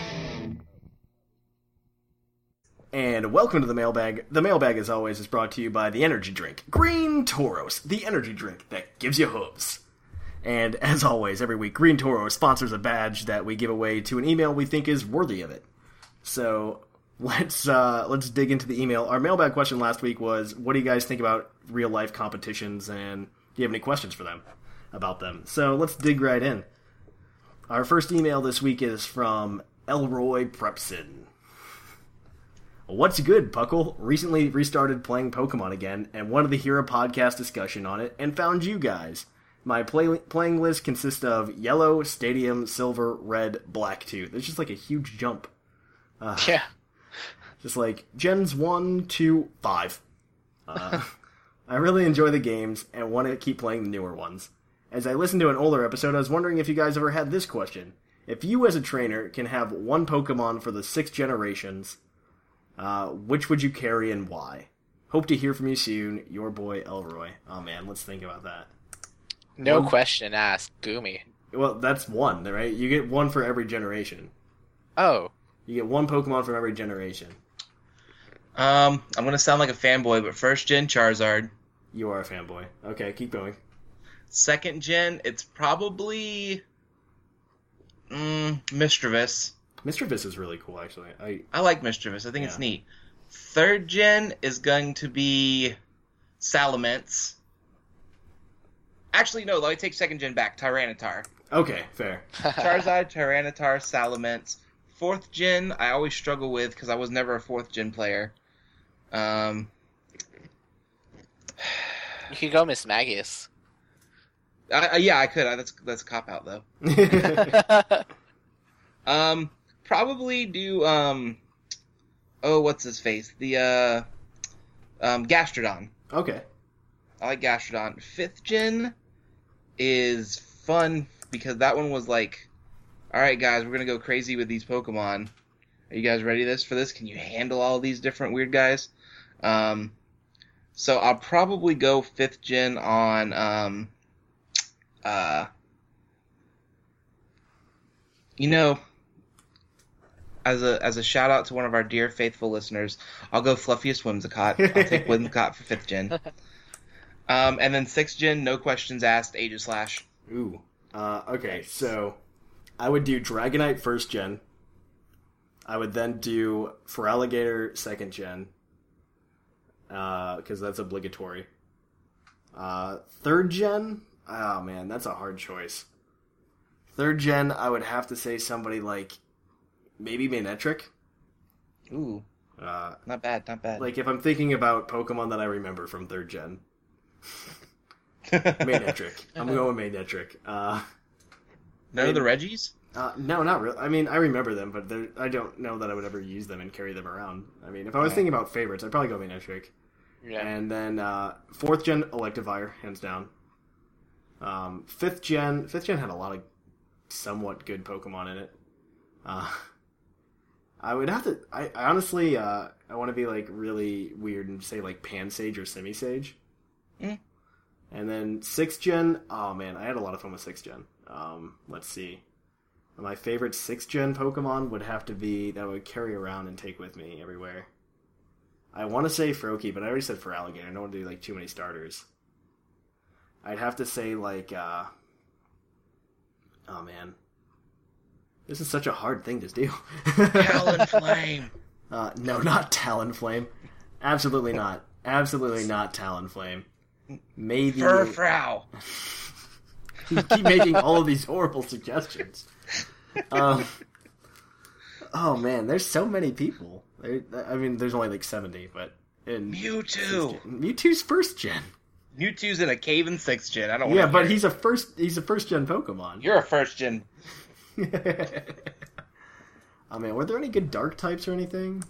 And welcome to the mailbag. The mailbag, as always, is brought to you by the energy drink Green Toros, the energy drink that gives you hooves. And as always, every week, Green Toro sponsors a badge that we give away to an email we think is worthy of it. So let's uh, let's dig into the email. Our mailbag question last week was, "What do you guys think about real life competitions?" And do you have any questions for them about them? So let's dig right in. Our first email this week is from Elroy Prepson. What's good, Puckle? Recently restarted playing Pokemon again and wanted to hear a podcast discussion on it and found you guys. My play- playing list consists of Yellow, Stadium, Silver, Red, Black 2. There's just like a huge jump. Uh, Yeah. Just like Gens 1, 2, 5. Uh, I really enjoy the games and want to keep playing the newer ones. As I listened to an older episode, I was wondering if you guys ever had this question. If you, as a trainer, can have one Pokemon for the six generations, uh, which would you carry and why? Hope to hear from you soon. Your boy Elroy. Oh man, let's think about that. No One- question asked. Goomy. Well, that's one, right? You get one for every generation. Oh. You get one Pokemon from every generation. Um, I'm gonna sound like a fanboy, but first gen Charizard. You are a fanboy. Okay, keep going. Second gen, it's probably mm, Misdreavus. Misdreavus is really cool, actually. I I like Misdreavus. I think it's neat. Third gen is going to be Salamence. Actually, no. Let me take second gen back. Tyranitar. okay, fair. Charizard, Tyranitar, Salamence. Fourth gen, I always struggle with because I was never a fourth gen player. Um, You could go Mismagius. I, I, yeah, I could. I, that's that's a cop out though. Um, probably do um, oh, what's his face? The uh, um, Gastrodon. okay. I like Gastrodon. Fifth gen is fun because that one was like, all right, guys, we're gonna go crazy with these Pokemon. Are you guys ready this for this? Can you handle all these different weird guys? Um, so I'll probably go fifth gen on um, uh, you know, as a as a shout out to one of our dear faithful listeners, I'll go fluffiest Whimsicott. I'll take Whimsicott for fifth gen. Um, and then sixth gen, no questions asked, Aegislash. Ooh. Uh, okay, so I would do Dragonite first gen. I would then do Feraligatr second gen. Because that's obligatory. Uh, third gen? Oh man, that's a hard choice. Third gen, I would have to say somebody like maybe Manectric. Ooh, Uh, not bad, not bad. like if I'm thinking about Pokemon that I remember from third gen, Manectric. I'm going with Manectric. Uh, None of the Regis? Uh, no, not really. I mean, I remember them, but I don't know that I would ever use them and carry them around. I mean, if I was thinking about favorites, I'd probably go Manectric. Yeah. And then uh, fourth gen Electivire, hands down. Um, fifth gen, fifth gen had a lot of somewhat good Pokemon in it. Uh, I would have to. I, I honestly, uh, I want to be like really weird and say like Pansage or Simisage. Mm. And then sixth gen. Oh man, I had a lot of fun with sixth gen. Um, let's see. My favorite sixth gen Pokemon would have to be that I would carry around and take with me everywhere. I want to say Froakie, but I already said Feraligatr. I don't want to do like too many starters. I'd have to say like, uh, oh man, this is such a hard thing to do. Talonflame. Uh, no, not Talonflame. Absolutely not. Absolutely not Talonflame. Maybe Furfrou. you keep making all of these horrible suggestions. Um, oh man, there's so many people. There, I mean, there's only like seventy, but in Mewtwo. Mewtwo's first gen. Mewtwo's in a cave in sixth gen. I don't Yeah, but hear he's a first. He's a first gen Pokemon. You're a first gen. I mean, were there any good Dark types or anything?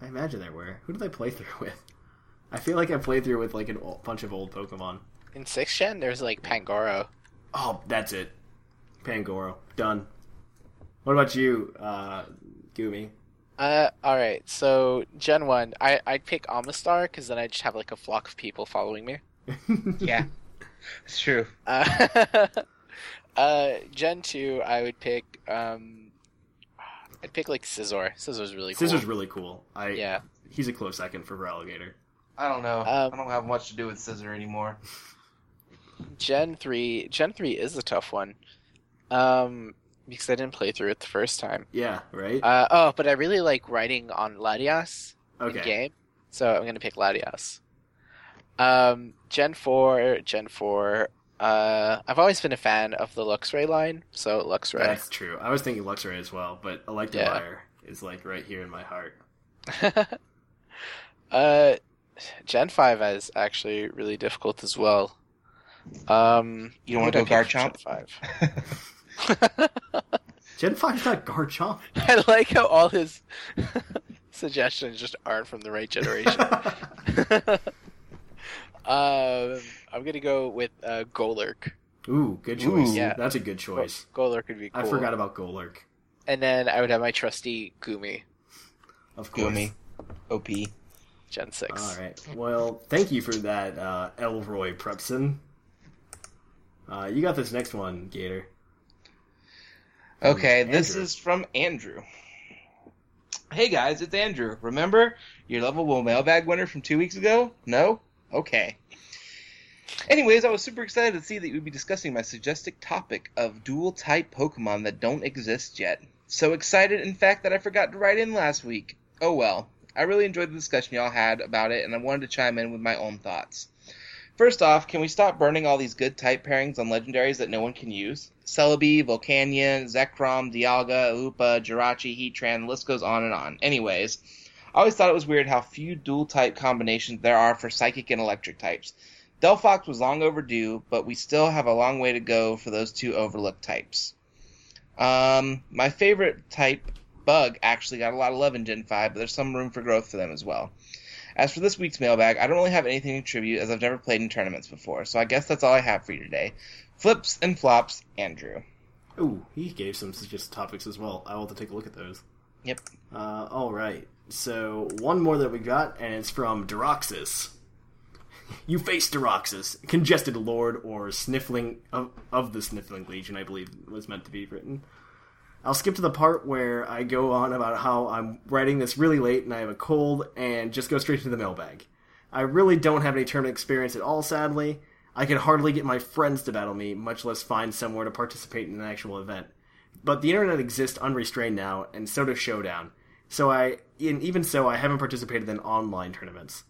I imagine there were. Who did I play through with? I feel like I played through with like a bunch of old Pokemon. In sixth gen, there's like Pangoro. Oh, that's it. Pangoro. Done. What about you, uh, Goomy? Uh, all right. So Gen one, I I'd pick Omastar because then I'd just have like a flock of people following me. Yeah, it's true. Uh, uh, Gen two, I would pick um, I'd pick like Scizor. Scizor's really cool. Scizor's really cool. I Yeah. He's a close second for Alligator. I don't know. Um, I don't have much to do with Scissor anymore. Gen three, Gen three is a tough one. Um, because I didn't play through it the first time. Yeah, right? Uh, oh, but I really like riding on Latias in okay. game, so I'm gonna pick Latias. Um, Gen four, Gen four. Uh, I've always been a fan of the Luxray line, so Luxray. That's true. I was thinking Luxray as well, but Electivire is like right here in my heart. uh, Gen five is actually really difficult as well. Um, You don't wanna would I go pick Garchomp? Gen five. Gen 5's not Garchomp. I like how all his suggestions just aren't from the right generation. um, I'm gonna go with uh, Golurk. Ooh, good choice. Ooh. Yeah. That's a good choice. Golurk would be cool. I forgot about Golurk. And then I would have my trusty Goomy, Of course. Goomy. OP. Gen six. All right. Well, thank you for that, uh, Elroy Prepson. Uh, you got this next one, Gator. Okay, this Andrew. is from Andrew. Hey guys, it's Andrew. Remember your lovable mailbag winner from two weeks ago? No? Okay. Anyways, I was super excited to see that you would be discussing my suggested topic of dual type Pokemon that don't exist yet. So excited, in fact, that I forgot to write in last week. Oh well. I really enjoyed the discussion y'all had about it, and I wanted to chime in with my own thoughts. First off, can we stop burning all these good type pairings on legendaries that no one can use? Celebi, Volcanion, Zekrom, Dialga, Hoopa, Jirachi, Heatran, the list goes on and on. Anyways, I always thought it was weird how few dual type combinations there are for psychic and electric types. Delphox was long overdue, but we still have a long way to go for those two overlooked types. Um, my favorite type, Bug, actually got a lot of love in Gen 5, but there's some room for growth for them as well. As for this week's mailbag, I don't really have anything to contribute as I've never played in tournaments before, so I guess that's all I have for you today. Flips and flops, Andrew. Ooh, he gave some suggested topics as well. I will have to take a look at those. Yep. Uh, all right. So one more that we got, and it's from Deroxys. You face Deroxys, congested lord or sniffling of, of the sniffling legion, I believe was meant to be written. I'll skip to the part where I go on about how I'm writing this really late and I have a cold, and just go straight to the mailbag. I really don't have any tournament experience at all, sadly. I can hardly get my friends to battle me, much less find somewhere to participate in an actual event. But the internet exists unrestrained now, and so does Showdown. So I, and even so, I haven't participated in online tournaments.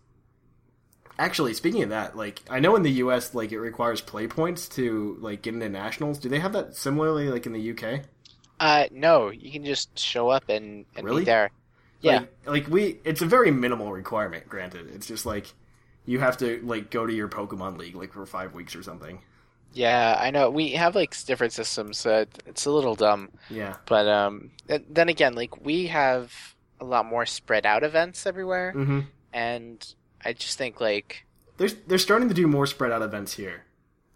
Actually, speaking of that, like I know in the U.S., like it requires play points to like get into nationals. Do they have that similarly, like in the U.K.? Uh, no, you can just show up and, and Really? be there. Yeah. Like, like we, it's a very minimal requirement. Granted, it's just like you have to like go to your Pokemon League like for five weeks or something. Yeah, I know. We have like different systems, so it's a little dumb. Yeah. But um, then again, like we have a lot more spread out events everywhere, Mm-hmm. and I just think like They're they're starting to do more spread out events here.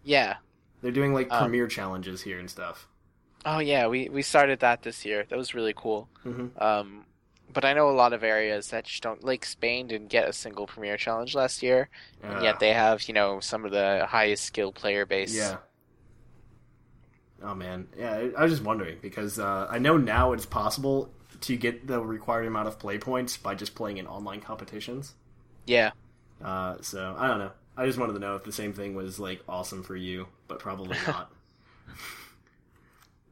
yeah. They're doing like Um, premier challenges here and stuff. Oh yeah, we we started that this year. That was really cool. Mhm. Um, but I know a lot of areas that just don't like Spain didn't get a single Premier Challenge last year, and Uh, yet they have you know some of the highest skill player base. Yeah. Oh man, yeah. I- I was just wondering because uh, I know now it's possible to get the required amount of play points by just playing in online competitions. Yeah. Uh, so I don't know. I just wanted to know if the same thing was like awesome for you, but probably not.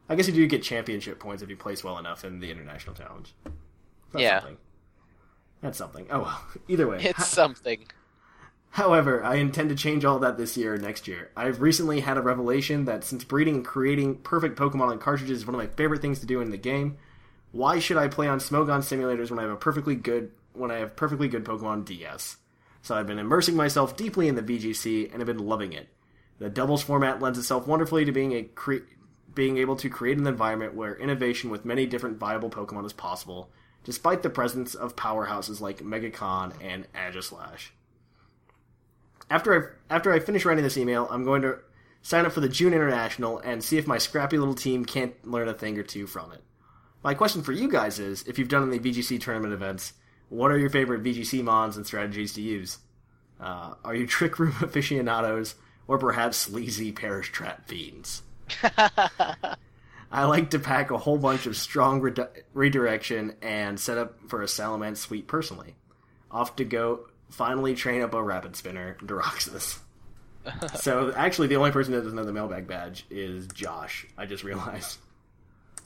I guess you do get championship points if you place well enough in the international challenge. That's Yeah. Something. That's something. Oh well. Either way. It's something. However, I intend to change all that this year or next year. I've recently had a revelation that since breeding and creating perfect Pokemon on cartridges is one of my favorite things to do in the game, why should I play on Smogon simulators when I have a perfectly good when I have perfectly good Pokemon DS? So I've been immersing myself deeply in the VGC and have been loving it. The doubles format lends itself wonderfully to being a cre- being able to create an environment where innovation with many different viable Pokemon is possible, despite the presence of powerhouses like Megacon and Aegislash after I after I finish writing this email, I'm going to sign up for the June International and see if my scrappy little team can't learn a thing or two from it. My question for you guys is: If you've done any VGC tournament events, what are your favorite VGC mons and strategies to use? Uh, are you trick room aficionados, or perhaps sleazy perish trap fiends? I like to pack a whole bunch of strong redu- redirection and set up for a Salamence suite personally. Off to go finally train up a rapid spinner, Deroxys. so actually, the only person that doesn't know the mailbag badge is Josh. I just realized.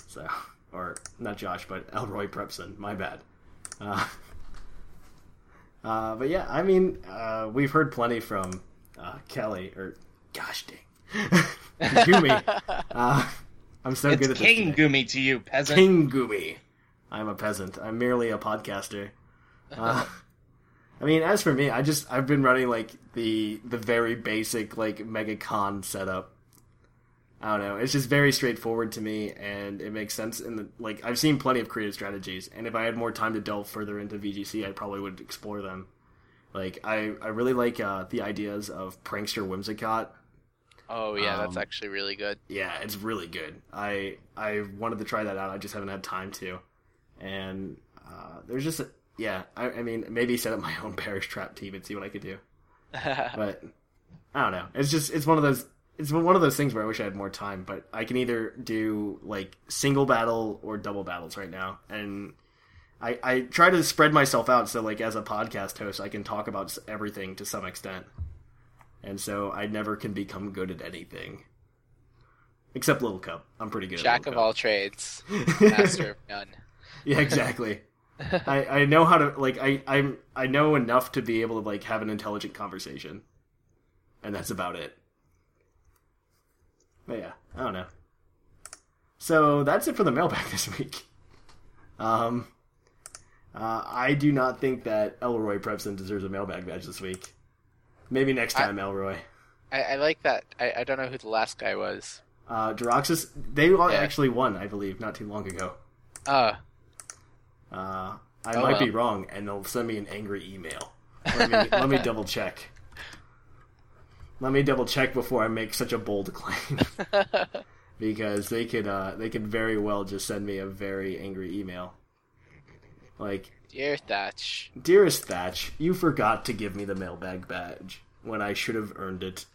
So, or not Josh, but Elroy Prepson. My bad. Uh, uh, but yeah, I mean, uh, we've heard plenty from uh, Kelly, or gosh dang, Goomy. I'm so it's good at this. King today. Goomy to you, peasant. King Goomy. I'm a peasant. I'm merely a podcaster. Uh, I mean, as for me, I just I've been running like the the very basic like MegaCon setup. I don't know. It's just very straightforward to me, and it makes sense. In the like, I've seen plenty of creative strategies, and if I had more time to delve further into VGC, I probably would explore them. Like, I I really like uh, the ideas of prankster Whimsicott. Oh yeah, that's Um, actually really good. Yeah, it's really good. I I wanted to try that out. I just haven't had time to. And uh, there's just a, yeah. I, I mean, maybe set up my own perish trap team and see what I could do. But I don't know. It's just it's one of those it's one of those things where I wish I had more time. But I can either do like single battle or double battles right now, and I I try to spread myself out so like as a podcast host I can talk about everything to some extent. And so I never can become good at anything. Except Little Cup. I'm pretty good Jack of Little all trades, master of none. Yeah, exactly. I, I know how to like I I'm I know enough to be able to like have an intelligent conversation. And that's about it. But yeah, I don't know. So that's it for the mailbag this week. Um uh, I do not think that Elroy Prepson deserves a mailbag badge this week. Maybe next I- time, Elroy. I, I like that. I, I don't know who the last guy was. Uh, Deroxys, they Yeah. actually won, I believe, not too long ago. Oh, Uh, I Oh, might be wrong, and they'll send me an angry email. Let me, let me double check. Let me double check before I make such a bold claim, because they could uh, they could very well just send me a very angry email. Like, dear Thatch. dearest Thatch, you forgot to give me the mailbag badge when I should have earned it.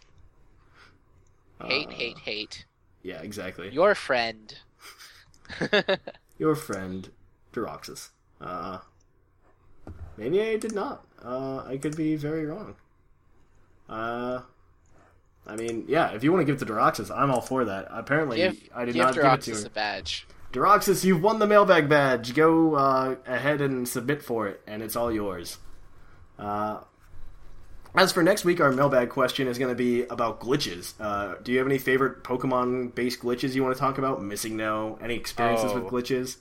Hate, Uh, hate, hate. Yeah, exactly. Your friend. your friend Deroxys. Uh, maybe I did not. Uh, I could be very wrong. Uh, I mean, yeah, if you want to give it to Deroxys, I'm all for that. Apparently, Give, I did give not give it to her. a badge. Deroxys, you've won the mailbag badge. Go uh, ahead and submit for it, and it's all yours. Uh, as for next week, our mailbag question is going to be about glitches. Uh, do you have any favorite Pokemon-based glitches you want to talk about? MissingNo? Any experiences Oh. with glitches?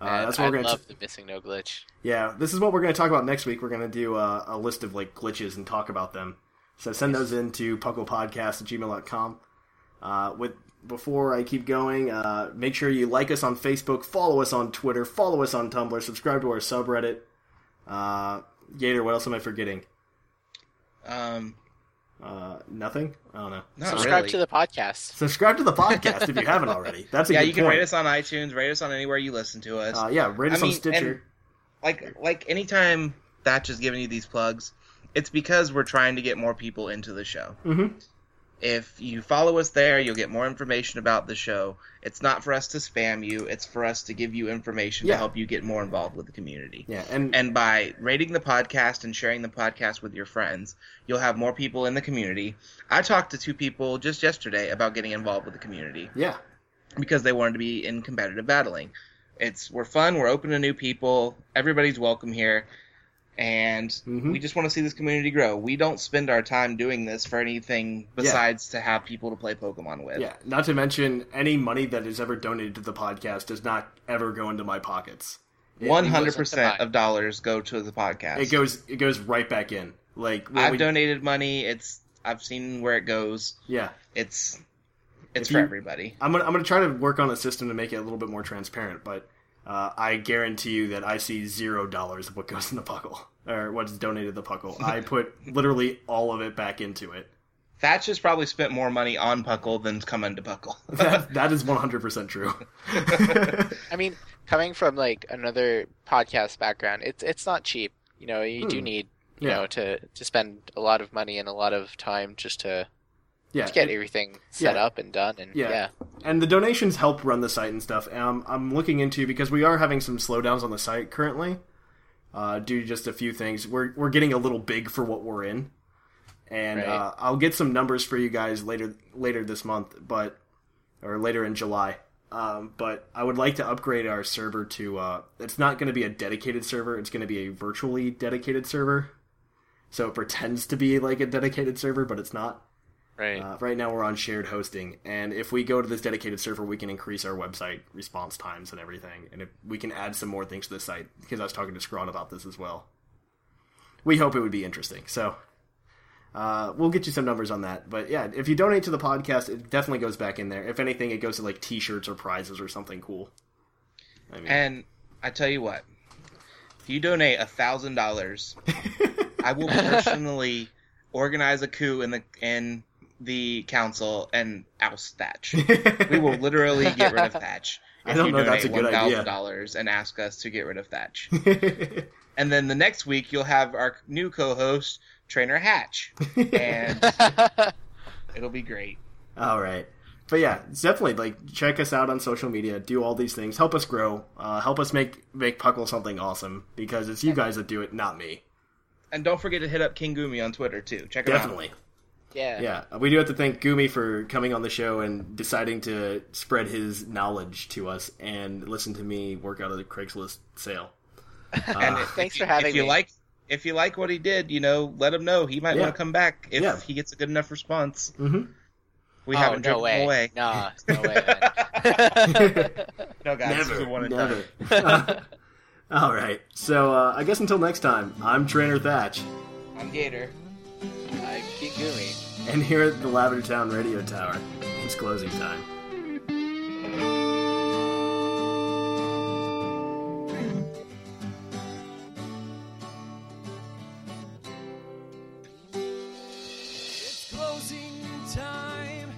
Uh, Man, that's what I we're going to. love the MissingNo glitch. Yeah, this is what we're going to talk about next week. We're going to do uh, a list of like glitches and talk about them. So send those in to pucklepodcast at gmail.com. Uh, with before I keep going, uh, make sure you like us on Facebook, follow us on Twitter, follow us on Tumblr, subscribe to our subreddit. Uh, Gator, what else am I forgetting? Um, Uh, nothing. I don't know. not Subscribe really. to the podcast. Subscribe to the podcast if you haven't already. That's a yeah, good you can point. rate us on iTunes, rate us on anywhere you listen to us. Uh, yeah, rate us I on mean, Stitcher. like like anytime Thatch is giving you these plugs, it's because we're trying to get more people into the show. Mhm. If you follow us there, you'll get more information about the show. It's not for us to spam you; it's for us to give you information Yeah. to help you get more involved with the community. Yeah, and And by rating the podcast and sharing the podcast with your friends, you'll have more people in the community. I talked to two people just yesterday about getting involved with the community yeah, because they wanted to be in competitive battling. It's we're fun, we're open to new people, everybody's welcome here, and Mhm. we just want to see this community grow. We don't spend our time doing this for anything besides to have people to play Pokemon with. yeah. Not to mention, any money that is ever donated to the podcast does not ever go into my pockets. One hundred percent of dollars go to the podcast. It goes it goes right back in. Like I've we- donated money. It's I've seen where it goes. Yeah, It's it's If for you- everybody. I'm gonna I'm gonna try to work on a system to make it a little bit more transparent. But uh, I guarantee you that I see zero dollars of what goes in the puckle or what's donated to the puckle. I put literally all of it back into it. Thatch has probably spent more money on Puckle than coming to Puckle. That, that is 100 percent true. I mean, coming from like another podcast background, it's it's not cheap. You know, you do Hmm. need you Yeah. know to to spend a lot of money and a lot of time just to, yeah, to get everything set yeah. up and done. And Yeah. yeah, and the donations help run the site and stuff. I'm, I'm looking into because we are having some slowdowns on the site currently, uh, due to just a few things. We're we're getting a little big for what we're in, and Right. uh, I'll get some numbers for you guys later later this month, but or later in July. Um, but I would like to upgrade our server to. Uh, it's not going to be a dedicated server. It's going to be a virtually dedicated server. So it pretends to be like a dedicated server, but it's not. Right. Uh, right now we're on shared hosting, and if we go to this dedicated server, we can increase our website response times and everything, and if we can add some more things to the site. Because I was talking to Scrawn about this as well. We hope it would be interesting. So uh, we'll get you some numbers on that. But yeah, if you donate to the podcast, it definitely goes back in there. If anything, it goes to like T-shirts or prizes or something cool. I mean, And I tell you what, if you donate a thousand dollars, I will personally organize a coup in the in the council and oust Thatch. we will literally get rid of Thatch. I If don't you know that's donate a good idea. thousand dollars and ask us to get rid of Thatch. and then the next week you'll have our new co-host Trainer Hatch, and it'll be great. All right. But yeah, it's definitely like check us out on social media, do all these things, help us grow, uh, help us make make Puckle something awesome because it's you guys that do it, not me. And don't forget to hit up King Goomy on Twitter too. Check him Definitely. Yeah. Yeah, we do have to thank Goomy for coming on the show and deciding to spread his knowledge to us and listen to me work out a Craigslist sale. And if, Thanks for you- having if you me. like if you like what he did, you know, let him know. He might Yeah. want to come back if Yeah. he gets a good enough response. Mhm. We oh, haven't no driven way. him away. Nah, no way, man. No, guys, this is a one and done. never. all right. So uh, I guess until next time, I'm Trainer Thatch, I'm Gator. I'm King Goomy. And here at the Lavender Town Radio Tower, it's closing time. It's closing time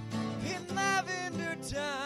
in Lavender Town.